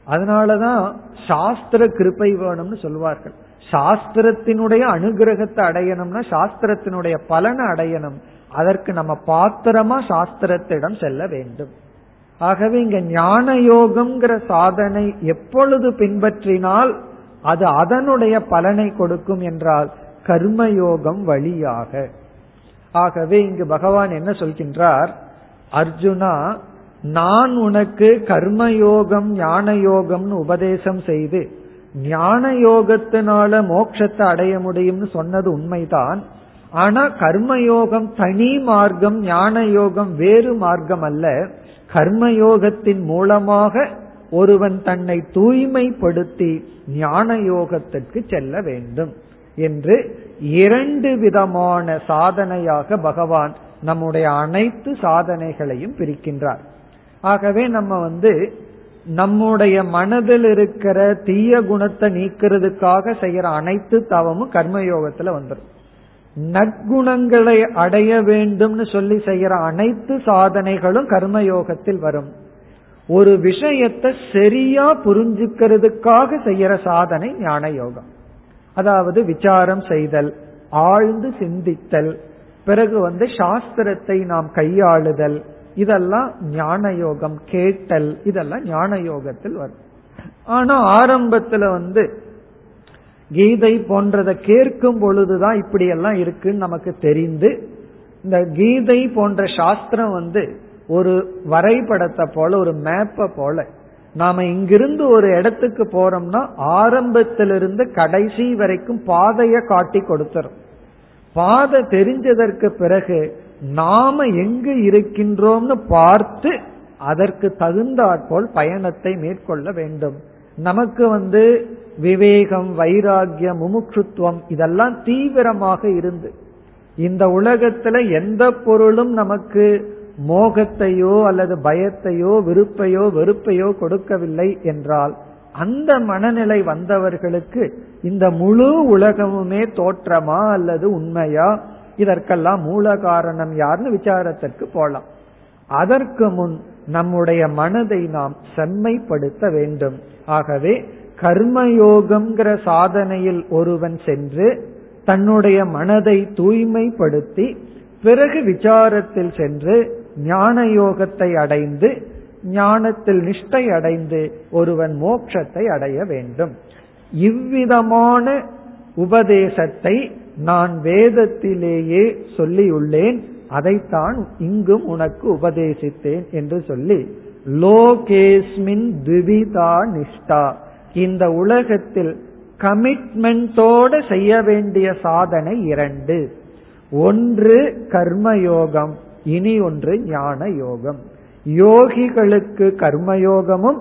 A: அதனாலதான் சாஸ்திர கிருப்பை வேணும்னு சொல்வார்கள். சாஸ்திரத்தினுடைய அனுகிரகத்தை அடையணும்னா சாஸ்திரத்தினுடைய பலனை அடையணும். அதற்கு நம்ம பாத்திரமா சாஸ்திரத்திடம் செல்ல வேண்டும். ஆகவே இங்க ஞான யோகம்ங்கிற சாதனை எப்பொழுது பின்பற்றினால் அது அதனுடைய பலனை கொடுக்கும் என்றால் கர்மயோகம் வழியாக. ஆகவே இங்கு பகவான் என்ன சொல்கின்றார்? அர்ஜுனா நான் உனக்கு கர்மயோகம் ஞான யோகம்னு உபதேசம் செய்து ஞான யோகத்தினால மோட்சத்தை அடைய முடியும்னு சொன்னது உண்மைதான். ஆனா கர்மயோகம் தனி மார்க்கம் ஞான யோகம் வேறு மார்க்கம் அல்ல. கர்மயோகத்தின் மூலமாக ஒருவன் தன்னை தூய்மைப்படுத்தி ஞான யோகத்திற்கு செல்ல வேண்டும் என்று இரண்டு விதமான சாதனையாக பகவான் நம்முடைய அனைத்து சாதனைகளையும் பிரிக்கின்றார். ஆகவே நம்ம வந்து நம்முடைய மனதில் இருக்கிற தீய குணத்தை நீக்கிறதுக்காக செய்யற அனைத்து தவமும் கர்மயோகத்துல வந்துடும் நற்குணங்களை அடைய வேண்டும்னு சொல்லி செய்யற அனைத்து சாதனைகளும் கர்மயோகத்தில் வரும். ஒரு விஷயத்தை சரியா புரிஞ்சுக்கிறதுக்காக செய்யற சாதனை ஞான யோகம் அதாவது விசாரம் செய்தல் ஆழ்ந்து சிந்தித்தல் பிறகு வந்து சாஸ்திரத்தை நாம் கையாளுதல் இதெல்லாம் ஞான யோகம் கேட்டல் இதெல்லாம் ஞான யோகத்தில் வரும். ஆனா ஆரம்பத்துல வந்து கீதை போன்றதை கேட்கும் பொழுதுதான் இப்படி எல்லாம் இருக்குன்னு நமக்கு தெரிந்து இந்த கீதை போன்ற சாஸ்திரம் வந்து ஒரு வரைபடத்தை போல ஒரு மேப்பை போல நாம இங்கிருந்து ஒரு இடத்துக்கு போறோம்னா ஆரம்பத்திலிருந்து கடைசி வரைக்கும் பாதையை காட்டி கொடுத்துரும். பாதை தெரிஞ்சதற்கு பிறகு நாம எங்கு இருக்கின்றோம்னு பார்த்து அதற்கு தகுந்தாற்போல் பயணத்தை மேற்கொள்ள வேண்டும். நமக்கு வந்து விவேகம் வைராகியம் முமுட்சுத்துவம் இதெல்லாம் தீவிரமாக இருந்து இந்த உலகத்துல எந்த பொருளும் நமக்கு மோகத்தையோ அல்லது பயத்தையோ விருப்பையோ வெறுப்பையோ கொடுக்கவில்லை என்றால் அந்த மனநிலை வந்தவர்களுக்கு இந்த முழு உலகமுமே தோற்றமா அல்லது உண்மையா? இதற்கெல்லாம் மூல காரணம் யாருன்னு விசாரத்திற்கு போலாம். அதற்கு முன் நம்முடைய மனதை நாம் செம்மைப்படுத்த வேண்டும். ஆகவே கர்மயோகம்ங்கிற சாதனையில் ஒருவன் சென்று தன்னுடைய மனதை தூய்மைப்படுத்தி பிறகு விசாரத்தில் சென்று ஞான யோகத்தை அடைந்து ஞானத்தில் நிஷ்டை அடைந்து ஒருவன் மோட்சத்தை அடைய வேண்டும். இவ்விதமான உபதேசத்தை நான் வேதத்திலேயே சொல்லியுள்ளேன் அதைத்தான் இங்கும் உனக்கு உபதேசித்தேன் என்று சொல்லி லோகேஸ்மின் துவிதா நிஷ்டா. இந்த உலகத்தில் கமிட்மெண்டோட செய்ய வேண்டிய சாதனை இரண்டு. ஒன்று கர்மயோகம் இனி ஒன்று ஞான யோகம் யோகிகளுக்கு கர்மயோகமும்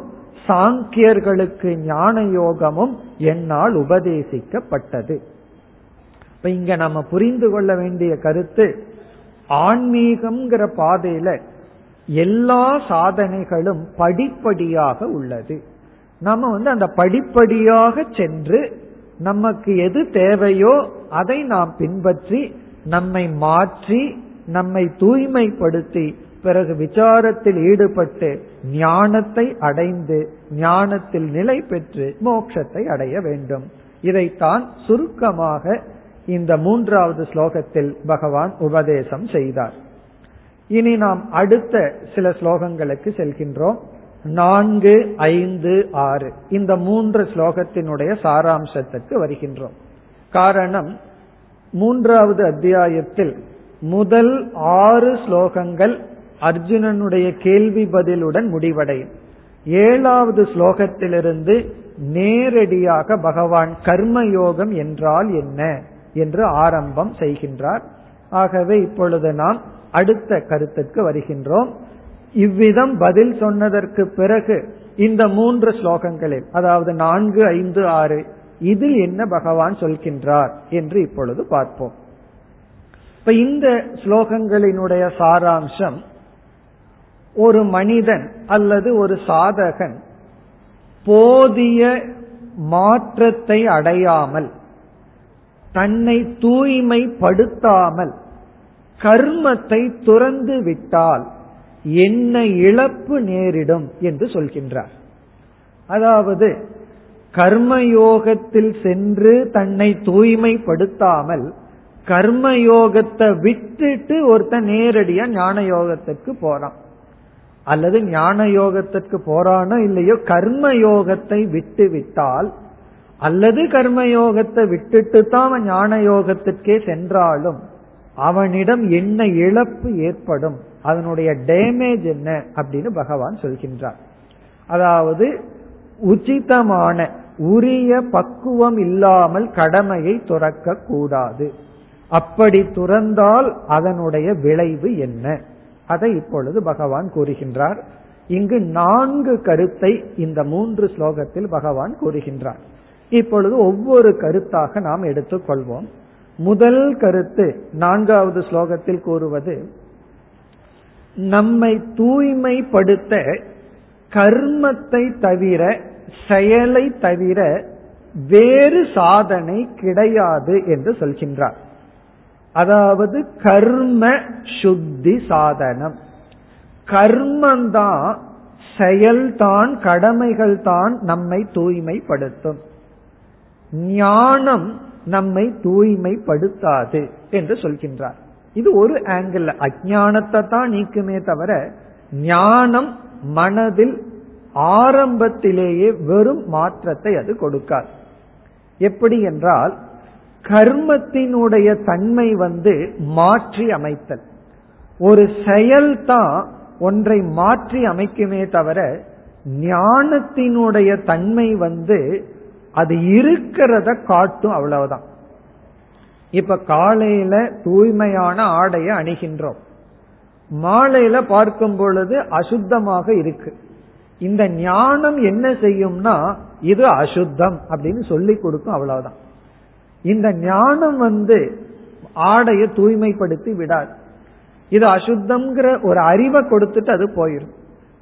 A: சாங்கியர்களுக்கு ஞான யோகமும் என்னால் உபதேசிக்கப்பட்டது. இப்ப இங்க நம்ம புரிந்து கொள்ள வேண்டிய கருத்து ஆன்மீகம்ங்கிற பாதையில எல்லா சாதனைகளும் படிப்படியாக உள்ளது. நம்ம வந்து அந்த படிப்படியாக சென்று நமக்கு எது தேவையோ அதை நாம் பின்பற்றி நம்மை மாற்றி நம்மை தூய்மைப்படுத்தி பிறகு விசாரத்தில் ஈடுபட்டு ஞானத்தை அடைந்து ஞானத்தில் நிலை பெற்று மோட்சத்தை அடைய வேண்டும். இதைத்தான் சுருக்கமாக இந்த மூன்றாவது ஸ்லோகத்தில் பகவான் உபதேசம் செய்தார். இனி நாம் அடுத்த சில ஸ்லோகங்களுக்கு செல்கின்றோம். நான்கு ஐந்து ஆறு. இந்த மூன்று ஸ்லோகத்தினுடைய சாராம்சத்துக்கு வருகின்றோம். காரணம் மூன்றாவது அத்தியாயத்தில் முதல் ஆறு ஸ்லோகங்கள் அர்ஜுனனுடைய கேள்வி பதிலுடன் முடிவடையும். ஏழாவது ஸ்லோகத்திலிருந்து நேரடியாக பகவான் கர்மயோகம் என்றால் என்ன? என்று ஆரம்பம் செய்கின்றார். ஆகவே இப்பொழுது நாம் அடுத்த கருத்துக்கு வருகின்றோம். இவ்விதம் பதில் சொன்னதற்கு பிறகு இந்த மூன்று ஸ்லோகங்களில் அதாவது நான்கு ஐந்து ஆறு இதில் என்ன பகவான் சொல்கின்றார் என்று இப்பொழுது பார்ப்போம். இப்ப இந்த ஸ்லோகங்களினுடைய சாராம்சம் ஒரு மனிதன் அல்லது ஒரு சாதகன் போதிய மாற்றத்தை அடையாமல் தன்னை தூய்மைப்படுத்தாமல் கர்மத்தை துறந்து விட்டால் என்ன இழப்பு நேரிடும் என்று சொல்கின்றார். அதாவது கர்மயோகத்தில் சென்று தன்னை தூய்மைப்படுத்தாமல் கர்மயோகத்தை விட்டுட்டு ஒருத்தன் நேரடியா ஞான யோகத்திற்கு போறான். அல்லது ஞான யோகத்திற்கு போறானோ இல்லையோ கர்ம யோகத்தை விட்டு விட்டால் அல்லது கர்மயோகத்தை விட்டுட்டு தான் அவன் ஞான யோகத்திற்கே சென்றாலும் அவனிடம் என்ன இழப்பு ஏற்படும் அதனுடைய டேமேஜ் என்ன அப்படின்னு பகவான் சொல்கின்றார். அதாவது உச்சிதமான உரிய பக்குவம் இல்லாமல் கடமையை துறக்க கூடாது அப்படி துறந்தால் அதனுடைய விளைவு என்ன? அதை இப்பொழுது பகவான் கூறுகின்றார். இங்கு நான்கு கருத்தை இந்த மூன்று ஸ்லோகத்தில் பகவான் கூறுகின்றார். இப்பொழுது ஒவ்வொரு கருத்தாக நாம் எடுத்துக்கொள்வோம். முதல் கருத்து நான்காவது ஸ்லோகத்தில் கூறுவது நம்மை தூய்மைப்படுத்த கர்மத்தை தவிர செயலை தவிர வேறு சாதனை கிடையாது என்று சொல்கின்றார். அதாவது கர்ம சுத்தி சாதனம். கர்மந்தான் செயல்தான் கடமைகள் தான் நம்மை தூய்மைப்படுத்தும். ஞானம் நம்மை தூய்மைப்படுத்தாது என்று சொல்கின்றார். இது ஒரு ஆங்கிள் அஜானத்தை தான் நீக்குமே தவிர ஞானம் மனதில் ஆரம்பத்திலேயே வெறும் மாற்றத்தை அது கொடுக்காது. எப்படி என்றால் கர்மத்தினுடைய தன்மை வந்து மாற்றி அமைத்தல். ஒரு செயல்தான் ஒன்றை மாற்றி அமைக்குமே தவிர ஞானத்தினுடைய தன்மை வந்து அது இருக்கிறத காட்டும் அவ்வளவுதான். இப்ப காலையில தூய்மையான ஆடையை அணிகின்றோம். மாலையில பார்க்கும் பொழுது அசுத்தமாக இருக்கு. இந்த ஞானம் என்ன செய்யும்னா இது அசுத்தம் அப்படின்னு சொல்லி கொடுக்கும் அவ்வளவுதான். இந்த ஞானம் வந்து ஆடைய தூய்மைப்படுத்தி விடாது. இது அசுத்தம்ங்கிற ஒரு அறிவை கொடுத்துட்டு அது போயிடும்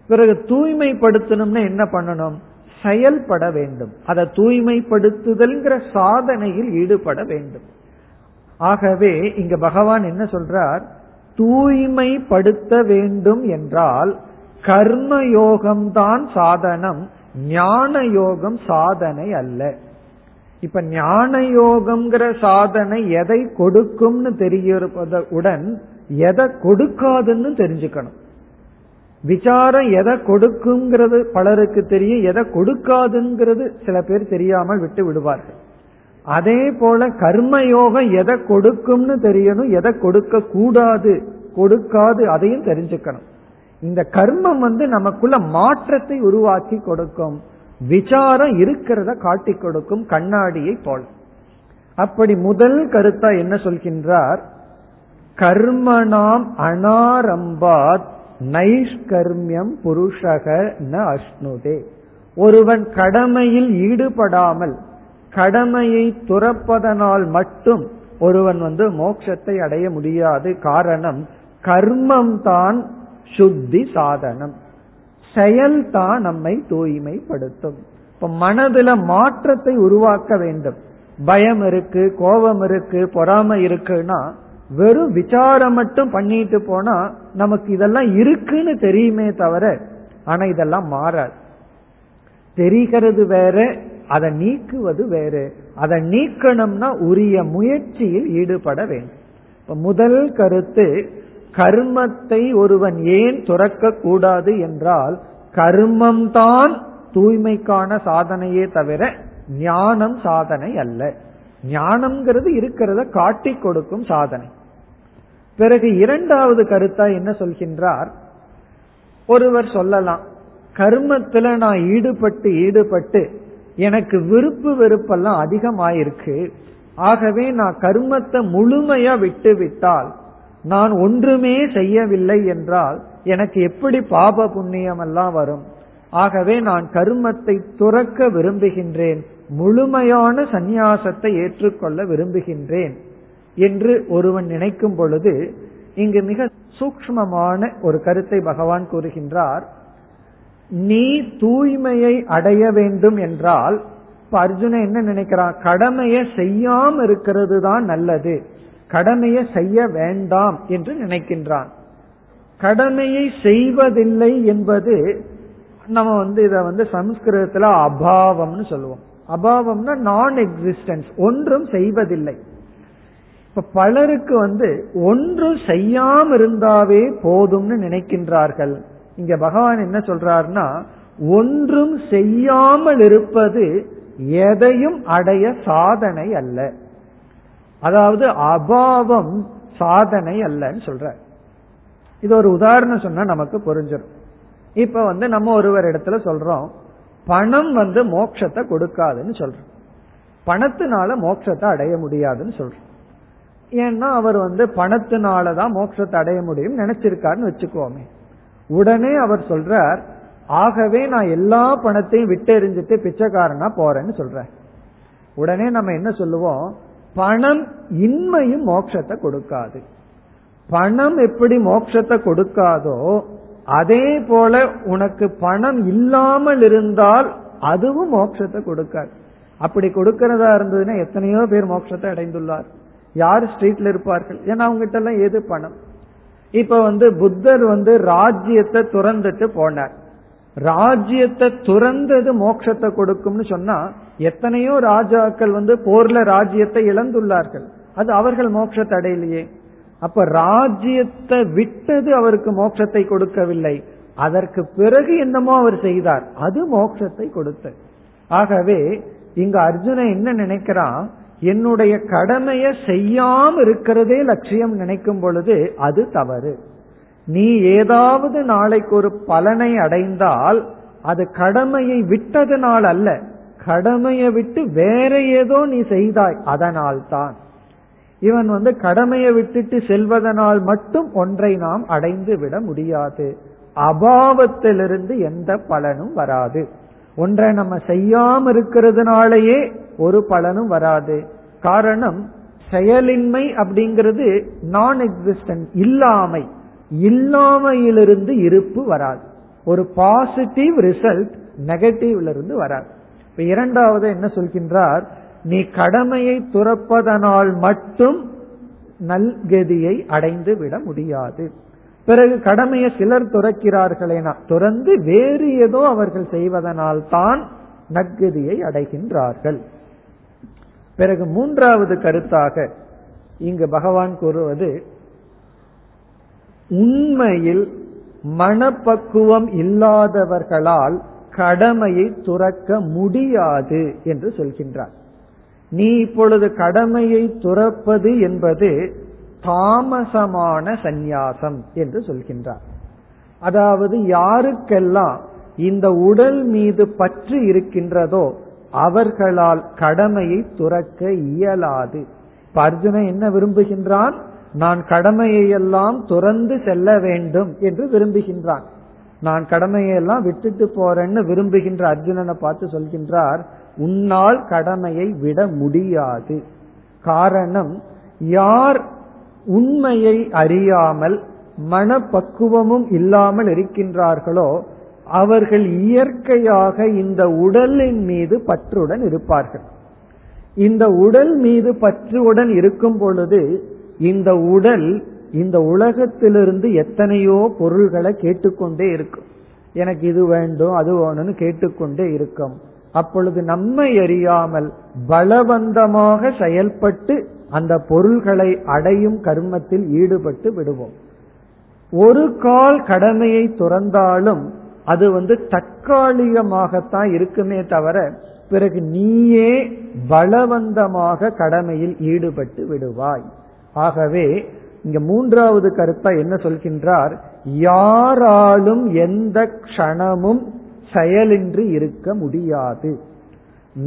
A: பிறகு தூய்மைப்படுத்தணும்னா என்ன பண்ணணும்? செயல்பட வேண்டும். அதை தூய்மைப்படுத்துதல்ங்கிற சாதனையில் ஈடுபட வேண்டும். ஆகவே இங்க பகவான் என்ன சொல்றார்? தூய்மைப்படுத்த வேண்டும் என்றால் கர்ம யோகம்தான் சாதனம் ஞான யோகம் சாதனை அல்ல. இப்ப ஞான யோகம்ங்கிற சாதனை எதை கொடுக்கும்னு தெரிகிறதுடன் எதை கொடுக்காதுன்னு தெரிஞ்சுக்கணும். விசாரம் எதை கொடுக்குங்கிறது பலருக்கு தெரியும் எதை கொடுக்காதுங்கிறது சில பேர் தெரியாமல் விட்டு விடுவார்கள். அதே போல கர்மயோகம் எதை கொடுக்கும்னு தெரியணும் எதை கொடுக்க கூடாது கொடுக்காது அதையும் தெரிஞ்சுக்கணும். இந்த கர்மம் வந்து நமக்குள்ள மாற்றத்தை உருவாக்கி கொடுக்கும். விசாரம் இருக்கிறத காட்டி கொடுக்கும் கண்ணாடியை போல. அப்படி முதல் கருத்தா என்ன சொல்கின்றார்? கர்மணாம் அனாரம்பாத் நைஷ்கர்மியம் புருஷக ந அஷ்ணுதே. ஒருவன் கடமையில் ஈடுபடாமல் கடமையை துறப்பதனால் மட்டும் ஒருவன் வந்து மோட்சத்தை அடைய முடியாது. காரணம் கர்மம் தான் சுத்தி சாதனம். செயல்தான் நம்மை தூய்மைப்படுத்தும். இப்ப மனதுல மாற்றத்தை உருவாக்க வேண்டும். பயம் இருக்கு கோபம் இருக்கு பொறாமை இருக்குன்னா வெறும் விசாரம் மட்டும் பண்ணிட்டு போனா நமக்கு இதெல்லாம் இருக்குன்னு தெரியுமே தவிர ஆனா இதெல்லாம் மாறாது. தெரிகிறது வேற அதை நீக்குவது வேறு. அதை நீக்கணும்னா உரிய முயற்சியில் ஈடுபட வேண்டும். இப்ப முதல் கருத்து கர்மத்தை ஒருவன் ஏன் துறக்க கூடாது என்றால் கர்மம்தான் தூய்மைக்கான சாதனையே தவிர ஞானம் சாதனை அல்ல. ஞானம்ங்கிறது இருக்கிறத காட்டி கொடுக்கும் சாதனை. பிறகு இரண்டாவது கருத்தா என்ன சொல்கின்றார்? ஒருவர் சொல்லலாம் கர்மத்துல நான் ஈடுபட்டு ஈடுபட்டு எனக்கு விருப்பு வெறுப்பெல்லாம் அதிகமாயிருக்கு. ஆகவே நான் கர்மத்தை முழுமையா விட்டு விட்டால் நான் ஒன்றுமே செய்யவில்லை என்றால் எனக்கு எப்படி பாப புண்ணியம் எல்லாம் வரும்? ஆகவே நான் கர்மத்தை துறக்க விரும்புகின்றேன் முழுமையான சந்நியாசத்தை ஏற்றுக்கொள்ள விரும்புகின்றேன். என்று ஒருவன் நினைக்கும் பொழுது இங்கு மிக சூக்மமான ஒரு கருத்தை பகவான் கூறுகின்றார். நீ தூய்மையை அடைய வேண்டும் என்றால் இப்ப அர்ஜுன என்ன நினைக்கிறான்? கடமையை செய்யாம இருக்கிறது தான் நல்லது. கடமையை செய்ய வேண்டாம் என்று நினைக்கின்றான். கடமையை செய்வதில்லை என்பது நம்ம வந்து இத வந்து சம்ஸ்கிருதத்துல அபாவம்னு சொல்லுவோம். அபாவம்னா நான் எக்ஸிஸ்டன்ஸ் ஒன்றும் செய்வதில்லை. இப்ப பலருக்கு வந்து ஒன்றும் செய்யாம இருந்தாவே போதும்னு நினைக்கின்றார்கள். இங்க பகவான் என்ன சொல்றாருன்னா ஒன்றும் செய்யாமல் இருப்பது எதையும் அடைய சாதனை அல்ல. அதாவது அபாவம் சாதனை அல்லன்னு சொல்ற இது ஒரு உதாரணம் சொன்னா நமக்கு புரிஞ்சிடும் இப்ப வந்து நம்ம ஒருவர் இடத்துல சொல்றோம் பணம் வந்து மோட்சத்தை கொடுக்காதுன்னு சொல்றோம். பணத்தினால மோட்சத்தை அடைய முடியாதுன்னு சொல்றோம். ஏன்னா அவர் வந்து பணத்தினாலதான் மோட்சத்தை அடைய முடியும் நினைச்சிருக்காருன்னு வச்சுக்கோமே. உடனே அவர் சொல்றார் ஆகவே நான் எல்லா பணத்தையும் விட்டு எறிஞ்சிட்டு பிச்சைக்காரனா போறேன்னு சொல்றேன் உடனே நம்ம என்ன சொல்லுவோம்? பணம் இன்மையும் மோட்சத்தை கொடுக்காது. பணம் எப்படி மோட்சத்தை கொடுக்காதோ அதே போல உனக்கு பணம் இல்லாமல் இருந்தால் அதுவும் மோட்சத்தை கொடுக்காது. அப்படி கொடுக்கிறதா இருந்ததுன்னா எத்தனையோ பேர் மோட்சத்தை அடைந்துள்ளார். யார் ஸ்ட்ரீட்ல இருப்பார்கள்? ஏன்னா அவங்ககிட்ட எல்லாம் எது பணம்? இப்ப வந்து புத்தர் வந்து ராஜ்யத்தை துறந்துட்டு போனார். ராஜ்யத்தை துறந்தது மோட்சத்தை கொடுக்கும்னு சொன்னா எத்தனையோ ராஜாக்கள் வந்து போர்ல ராஜ்யத்தை இழந்துள்ளார்கள். அது அவர்கள் மோட்சத்தை அடையலையே அப்ப ராஜ்யத்தை விட்டது அவருக்கு மோட்சத்தை கொடுக்கவில்லை. அதற்கு பிறகு என்னமோ அவர் செய்தார். அது மோட்சத்தை கொடுத்தது. ஆகவே இங்க அர்ஜுன என்ன நினைக்கிறான்? என்னுடைய கடமையை செய்யாம இருக்கிறதே லட்சியம் நினைக்கும் பொழுது அது தவறு. நீ ஏதாவது நாளைக்கு ஒரு பலனை அடைந்தால் அது கடமையை விட்டதனால் அல்ல. கடமையை விட்டு வேற ஏதோ நீ செய்தாய் அதனால் தான் இவன் வந்து கடமையை விட்டுட்டு செல்வதனால் மட்டும் ஒன்றை நாம் அடைந்து விட முடியாது. அபாவத்திலிருந்து எந்த பலனும் வராது. ஒன்றை நம்ம செய்யாம இருக்கிறதுனாலயே ஒரு பலனும் வராது. காரணம் செயலின்மை அப்படிங்கிறது நான் எக்ஸிஸ்டன்ஸ் இல்லாமை. இல்லாமையிலிருந்து இருப்பு வராது. ஒரு பாசிட்டிவ் ரிசல்ட் நெகட்டிவ்ல இருந்து வராது. இப்ப இரண்டாவது என்ன சொல்கின்றார்? நீ கடமையை துறப்பதனால் மட்டும் நல்கதியை அடைந்து விட முடியாது. பிறகு கடமையை சிலர் துறக்கிறார்களேனா துறந்து வேறு ஏதோ அவர்கள் செய்வதனால் தான் நற்கதியை அடைகின்றார்கள். பிறகு மூன்றாவது கருத்தாக இங்கு பகவான் கூறுவது உண்மையில் மனப்பக்குவம் இல்லாதவர்களால் கடமையை துறக்க முடியாது என்று சொல்கின்றார். நீ இப்பொழுது கடமையை துறப்பது என்பது தாமசமான சந்நியாசம் என்று சொல்கின்றார். அதாவது யாருக்கெல்லாம் இந்த உடல் மீது பற்று இருக்கின்றதோ அவர்களால் கடமையை துறக்க இயலாது. இப்ப அர்ஜுனன் என்ன விரும்புகின்றான்? நான் கடமையை எல்லாம் துறந்து செல்ல வேண்டும் என்று விரும்புகின்றான். நான் கடமையெல்லாம் விட்டுட்டு போறேன்னு விரும்புகின்ற அர்ஜுனனை பார்த்து சொல்கின்றார் உன்னால் கடமையை விட முடியாது. காரணம் யார் உண்மையை அறியாமல் மனப்பக்குவமும் இல்லாமல் இருக்கின்றார்களோ அவர்கள் இயற்கையாக இந்த உடலின் மீது பற்றுடன் இருப்பார்கள். இந்த உடல் மீது பற்றுடன் இருக்கும் பொழுது இந்த உடல் இந்த உலகத்திலிருந்து எத்தனையோ பொருள்களை கேட்டுக்கொண்டே இருக்கும். எனக்கு இது வேண்டும் அது வேணும்னு கேட்டுக்கொண்டே இருக்கும். அப்பொழுது நம்மை அறியாமல் பலவந்தமாக செயல்பட்டு அந்த பொருள்களை அடையும் கர்மத்தில் ஈடுபட்டு விடுவோம். ஒரு கால் கடமையை துறந்தாலும் அது வந்து தற்காலிகமாகத்தான் இருக்குமே தவிர பிறகு நீயே பலவந்தமாக கடமையில் ஈடுபட்டு விடுவாய். ஆகவே இங்க மூன்றாவது கருத்தா என்ன சொல்கின்றார்? யாராலும் எந்த க்ஷணமும் செயலின்றி இருக்க முடியாது.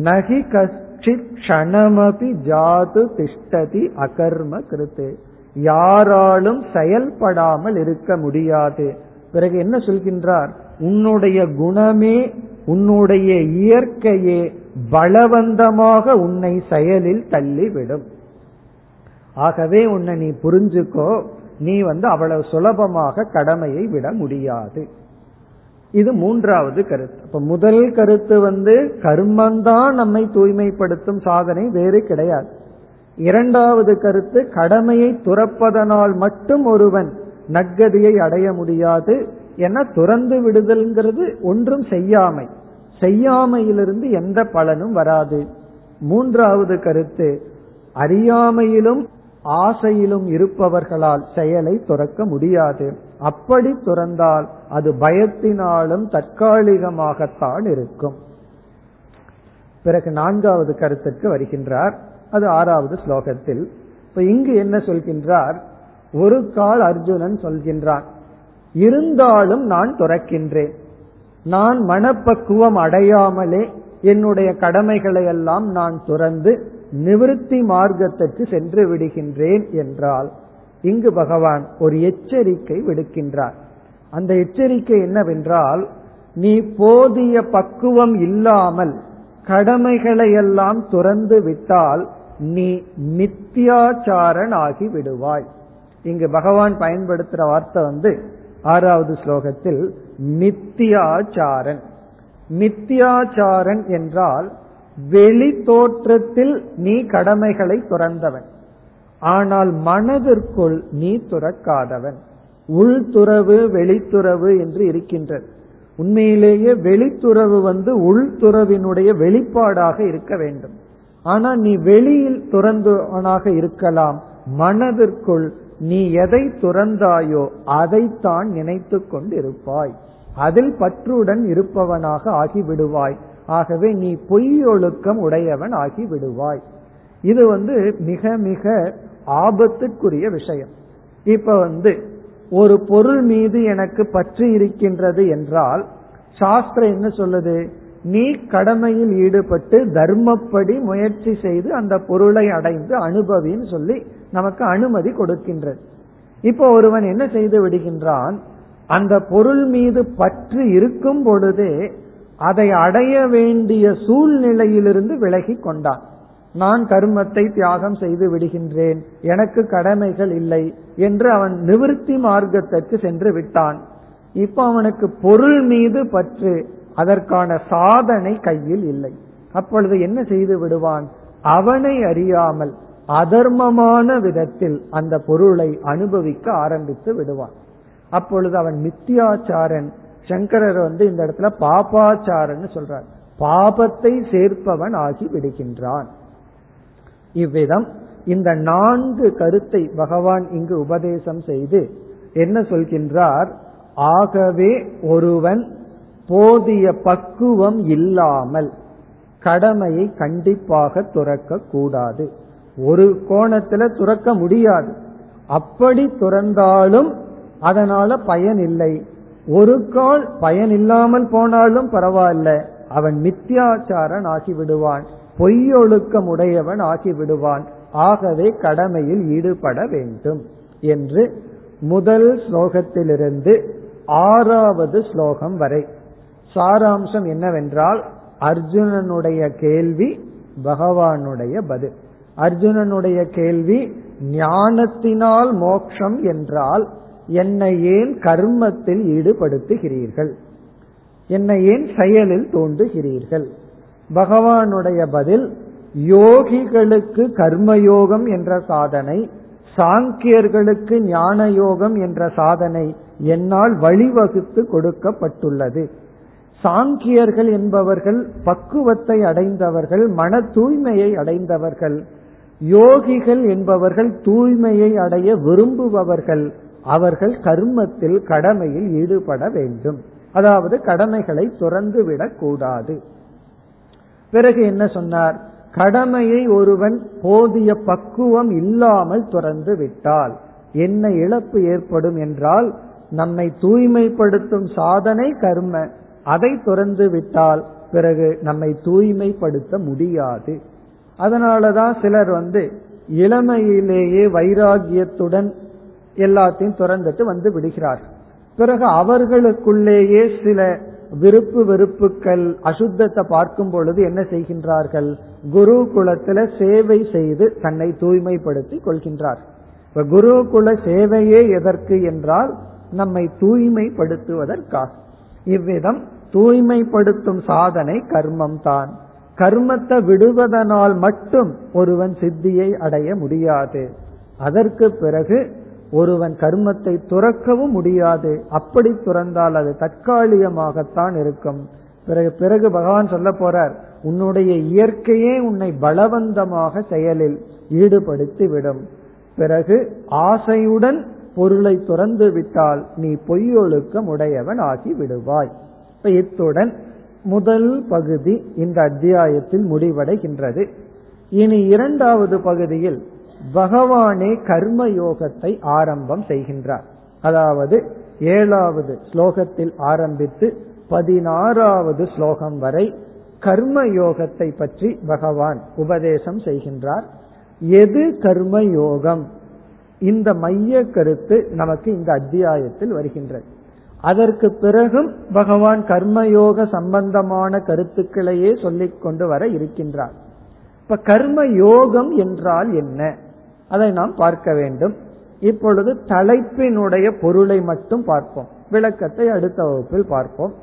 A: நகி கஷ்டி க்ஷணமபி ஜாது திஷ்டதி அகர்ம கிருத்து. யாராலும் செயல்படாமல் இருக்க முடியாது. பிறகு என்ன சொல்கின்றார்? உன்னுடைய குணமே உன்னுடைய இயற்கையே பலவந்தமாக உன்னை செயலில் தள்ளிவிடும். ஆகவே உன்னை நீ புரிஞ்சுக்கோ நீ வந்து அவ்வளவு சுலபமாக கடமையை விட முடியாது. இது மூன்றாவது கருத்து. இப்ப முதல் கருத்து வந்து கர்மந்தான் நம்மை தூய்மைப்படுத்தும் சாதனை வேறு கிடையாது. இரண்டாவது கருத்து கடமையை துறப்பதனால் மட்டும் ஒருவன் நற்கதியை அடைய முடியாது. ஏன்னா துறந்து விடுதல்ங்கிறது ஒன்றும் செய்யாமை. செய்யாமையிலிருந்து எந்த பலனும் வராது. மூன்றாவது கருத்து அறியாமையிலும் ஆசையிலும் இருப்பவர்களால் செயலை துறக்க முடியாது. அப்படி துறந்தால் அது பயத்தினாலும் தற்காலிகமாகத்தான் இருக்கும். பிறகு நான்காவது கருத்துக்கு வருகின்றார். அது ஆறாவது ஸ்லோகத்தில். இப்ப இங்கு என்ன சொல்கின்றார்? ஒரு கால் அர்ஜுனன் சொல்கின்றான். இருந்தாலும் நான் துறக்கின்றேன். நான் மனப்பக்குவம் அடையாமலே என்னுடைய கடமைகளை எல்லாம் நான் துறந்து நிவிருத்தி மார்க்கத்திற்கு சென்று விடுகின்றேன் என்றால் இங்கு பகவான் ஒரு எச்சரிக்கை விடுக்கின்றார். அந்த எச்சரிக்கை என்னவென்றால் நீ போதிய பக்குவம் இல்லாமல் கடமைகளை எல்லாம் துறந்து விட்டால் நீ மித்தியாச்சாரன் ஆகி விடுவாய். இங்கு பகவான் பயன்படுத்துற வார்த்தை வந்து ஆறாவது ஸ்லோகத்தில் நித்தியாச்சாரன். நித்தியாச்சாரன் என்றால் வெளி தோற்றத்தில் நீ கடமைகளை துறந்தவன். ஆனால் மனதிற்குள் நீ துறக்காதவன். உள்துறவு வெளித்துறவு என்று இருக்கின்றது. உண்மையிலேயே வெளித்துறவு வந்து உள்துறவினுடைய வெளிப்பாடாக இருக்க வேண்டும். ஆனால் நீ வெளியில் துறந்தவனாக இருக்கலாம். மனதிற்குள் நீ எதை துறந்தாயோ அதைத்தான் நினைத்து கொண்டிருப்பாய். அதில் பற்றுடன் இருப்பவனாக ஆகிவிடுவாய். ஆகவே நீ பொய்யொழுக்கம் உடையவன் ஆகி விடுவாய் இது வந்து மிக மிக ஆபத்துக்குரிய விஷயம். இப்ப வந்து ஒரு பொருள் மீது எனக்கு பற்று இருக்கின்றது என்றால் சாஸ்திரம் என்ன சொல்லுது? நீ கடமையில் ஈடுபட்டு தர்மப்படி முயற்சி செய்து அந்த பொருளை அடைந்து அனுபவின்னு சொல்லி நமக்கு அனுமதி கொடுக்கின்றது. இப்போ ஒருவன் என்ன செய்து விடுகின்றான்? அந்த பொருள் மீது பற்று இருக்கும் பொழுதே அதை அடைய வேண்டிய சூழ்நிலையிலிருந்து விலகி கொண்டான். நான் கர்மத்தை தியாகம் செய்து விடுகின்றேன் எனக்கு கடமைகள் இல்லை என்று அவன் நிவிருத்தி மார்க்கத்திற்கு சென்று விட்டான். இப்ப அவனுக்கு பொருள் மீது பற்று அதற்கான சாதனை கையில் இல்லை. அப்பொழுது என்ன செய்து விடுவான்? அவனை அறியாமல் அதர்மமான விதத்தில் அந்த பொருளை அனுபவிக்க ஆரம்பித்து விடுவான். அப்பொழுது அவன் மித்தியாச்சாரன் சங்கரர் வந்து இந்த இடத்துல பாபாச்சாரன் சொல்றார். பாபத்தை சேர்ப்பவன் ஆகி விடுகின்றான். இவ்விதம் இந்த நான்கு கருத்தை பகவான் இங்கு உபதேசம் செய்து என்ன சொல்கின்றார்? ஆகவே ஒருவன் போதிய பக்குவம் இல்லாமல் கடமையை கண்டிப்பாக துறக்க கூடாது ஒரு கோணத்துல துறக்க முடியாது. அப்படி துறந்தாலும் அதனால பயன் இல்லை. ஒரு கால் பயன் இல்லாமல் போனாலும் பரவாயில்ல. அவன் மித்தியாச்சாரன் ஆகிவிடுவான். பொய்யொழுக்கம் உடையவன் ஆகிவிடுவான். ஆகவே கடமையில் ஈடுபட வேண்டும் என்று முதல் ஸ்லோகத்திலிருந்து ஆறாவது ஸ்லோகம் வரை. சாராம்சம் என்னவென்றால் அர்ஜுனனுடைய கேள்வி பகவானுடைய பதில். அர்ஜுனனுடைய கேள்வி ஞானத்தினால் மோக்ஷம் என்றால் என்னை ஏன் கர்மத்தில் ஈடுபடுத்துகிறீர்கள்? என்னை ஏன் செயலில் தோன்றுகிறீர்கள்? பகவானுடைய பதில் யோகிகளுக்கு கர்மயோகம் என்ற சாதனை சாங்கியர்களுக்கு ஞான யோகம் என்ற சாதனை என்னால் வழிவகுத்து கொடுக்கப்பட்டுள்ளது. சாங்கியர்கள் என்பவர்கள் பக்குவத்தை அடைந்தவர்கள் மன தூய்மையை அடைந்தவர்கள் யோகிகள் என்பவர்கள் தூய்மையை அடைய விரும்புபவர்கள். அவர்கள் கர்மத்தில் கடமையில் ஈடுபட வேண்டும். அதாவது கடமைகளை துறந்து விடக்கூடாது பிறகு என்ன சொன்னார்? கடமையை ஒருவன் போதிய பக்குவம் இல்லாமல் துறந்து விட்டால் என்ன இழப்பு ஏற்படும் என்றால் நம்மை தூய்மைப்படுத்தும் சாதனை கர்ம. அதை துறந்து விட்டால் பிறகு நம்மை தூய்மைப்படுத்த முடியாது. அதனாலதான் சிலர் வந்து இளமையிலேயே வைராகியத்துடன் எல்லாத்தையும் துறந்துட்டு வந்து விடுகிறார் பிறகு அவர்களுக்குள்ளேயே சில விருப்பு வெறுப்புகள் அசுத்தத்தை பார்க்கும் பொழுது என்ன செய்கின்றார்கள்? குரு குலத்துல சேவை செய்து தன்னை தூய்மைப்படுத்தி கொள்கின்றார் இப்ப குருகுல சேவையே எதற்கு என்றால் நம்மை தூய்மைப்படுத்துவதற்காக. இவ்விதம் தூய்மைப்படுத்தும் சாதனை கர்மம் தான் கர்மத்தை விடுவதனால் மட்டும் ஒருவன் சித்தியை அடைய முடியாது. அதற்கு பிறகு ஒருவன் கர்மத்தை துறக்கவும் முடியாது. அப்படி துறந்தால் அது தற்காலிகமாகத்தான் இருக்கும். பிறகு பிறகு பகவான் சொல்ல போறார் உன்னுடைய இயற்கையே உன்னை பலவந்தமாக செயலில் ஈடுபடுத்தி விடும் பிறகு ஆசையுடன் பொருளை துறந்து விட்டால் நீ பொய்யொழுக்கம் உடையவன் ஆகி விடுவாய். இப்ப இத்துடன் முதல் பகுதி இந்த அத்தியாயத்தில் முடிவடைகின்றது. இனி இரண்டாவது பகுதியில் பகவானே கர்ம யோகத்தை ஆரம்பம் செய்கின்றார். அதாவது ஏழாவது ஸ்லோகத்தில் ஆரம்பித்து பதினாறாவது ஸ்லோகம் வரை கர்ம யோகத்தை பற்றி பகவான் உபதேசம் செய்கின்றார். எது கர்ம யோகம் இந்த மைய கருத்து நமக்கு இந்த அத்தியாயத்தில் வருகின்றது. அதற்கு பிறகும் பகவான் கர்மயோக சம்பந்தமான கருத்துக்களையே சொல்லிக் கொண்டு வர இருக்கின்றார். இப்ப கர்ம யோகம் என்றால் என்ன? அதை நாம் பார்க்க வேண்டும். இப்பொழுது தலைப்பினுடைய பொருளை மட்டும் பார்ப்போம். விளக்கத்தை அடுத்த வகுப்பில் பார்ப்போம்.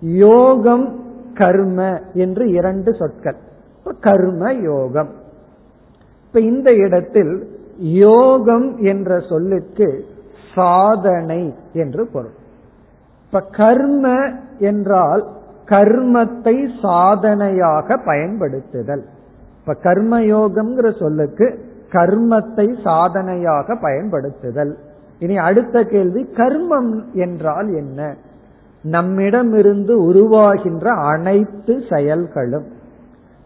A: யோகம் கர்ம என்று இரண்டு சொற்கள். இப்ப கர்ம யோகம் இப்ப இந்த இடத்தில் யோகம் என்ற சொல்லுக்கு சாதனை என்று பொருள். இப்ப கர்ம என்றால் கர்மத்தை சாதனையாக பயன்படுத்துதல். இப்ப கர்மயோகம்ங்கிற சொல்லுக்கு கர்மத்தை சாதனையாக பயன்படுத்துதல். இனி அடுத்த கேள்வி கர்மம் என்றால் என்ன? நம்மிடமிருந்து உருவாகின்ற அனைத்து செயல்களும்.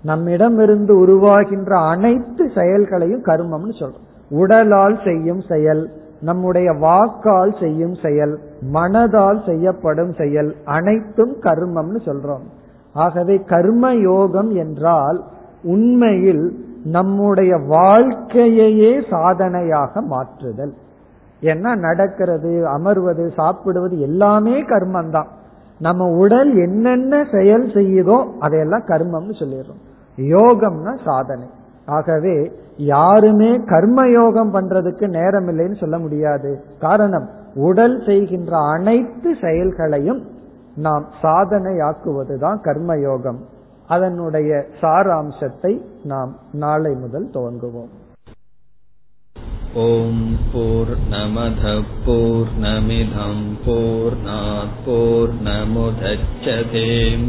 A: நம்மிடமிருந்து உருவாகின்ற அனைத்து செயல்களையும் கர்மம்னு சொல்றோம். உடலால் செய்யும் செயல் நம்முடைய வாக்கால் செய்யும் செயல் மனதால் செய்யப்படும் செயல் அனைத்தும் கர்மம்னு சொல்றோம். ஆகவே கர்ம யோகம் என்றால் உண்மையில் நம்முடைய வாழ்க்கையையே சாதனையாக மாற்றுதல். என்ன நடக்கிறது அமர்வது சாப்பிடுவது எல்லாமே கர்மம் தான் நம்ம உடல் என்னென்ன செயல் செய்யுதோ அதையெல்லாம் கர்மம்னு சொல்லிடுறோம். யோகம்னா சாதனை. ஆகவே யாருமே கர்மயோகம் பண்றதுக்கு நேரம் இல்லைன்னு சொல்ல முடியாது. காரணம் உடல் செய்கின்ற அனைத்து செயல்களையும் நாம் சாதனையாக்குவதுதான் கர்மயோகம். அதனுடைய சாராம்சத்தை நாம் நாளை முதல் துவங்குவோம்.
B: ஓம் போர் நமத போர் நமிதம் போர் நமுதச்சதேம்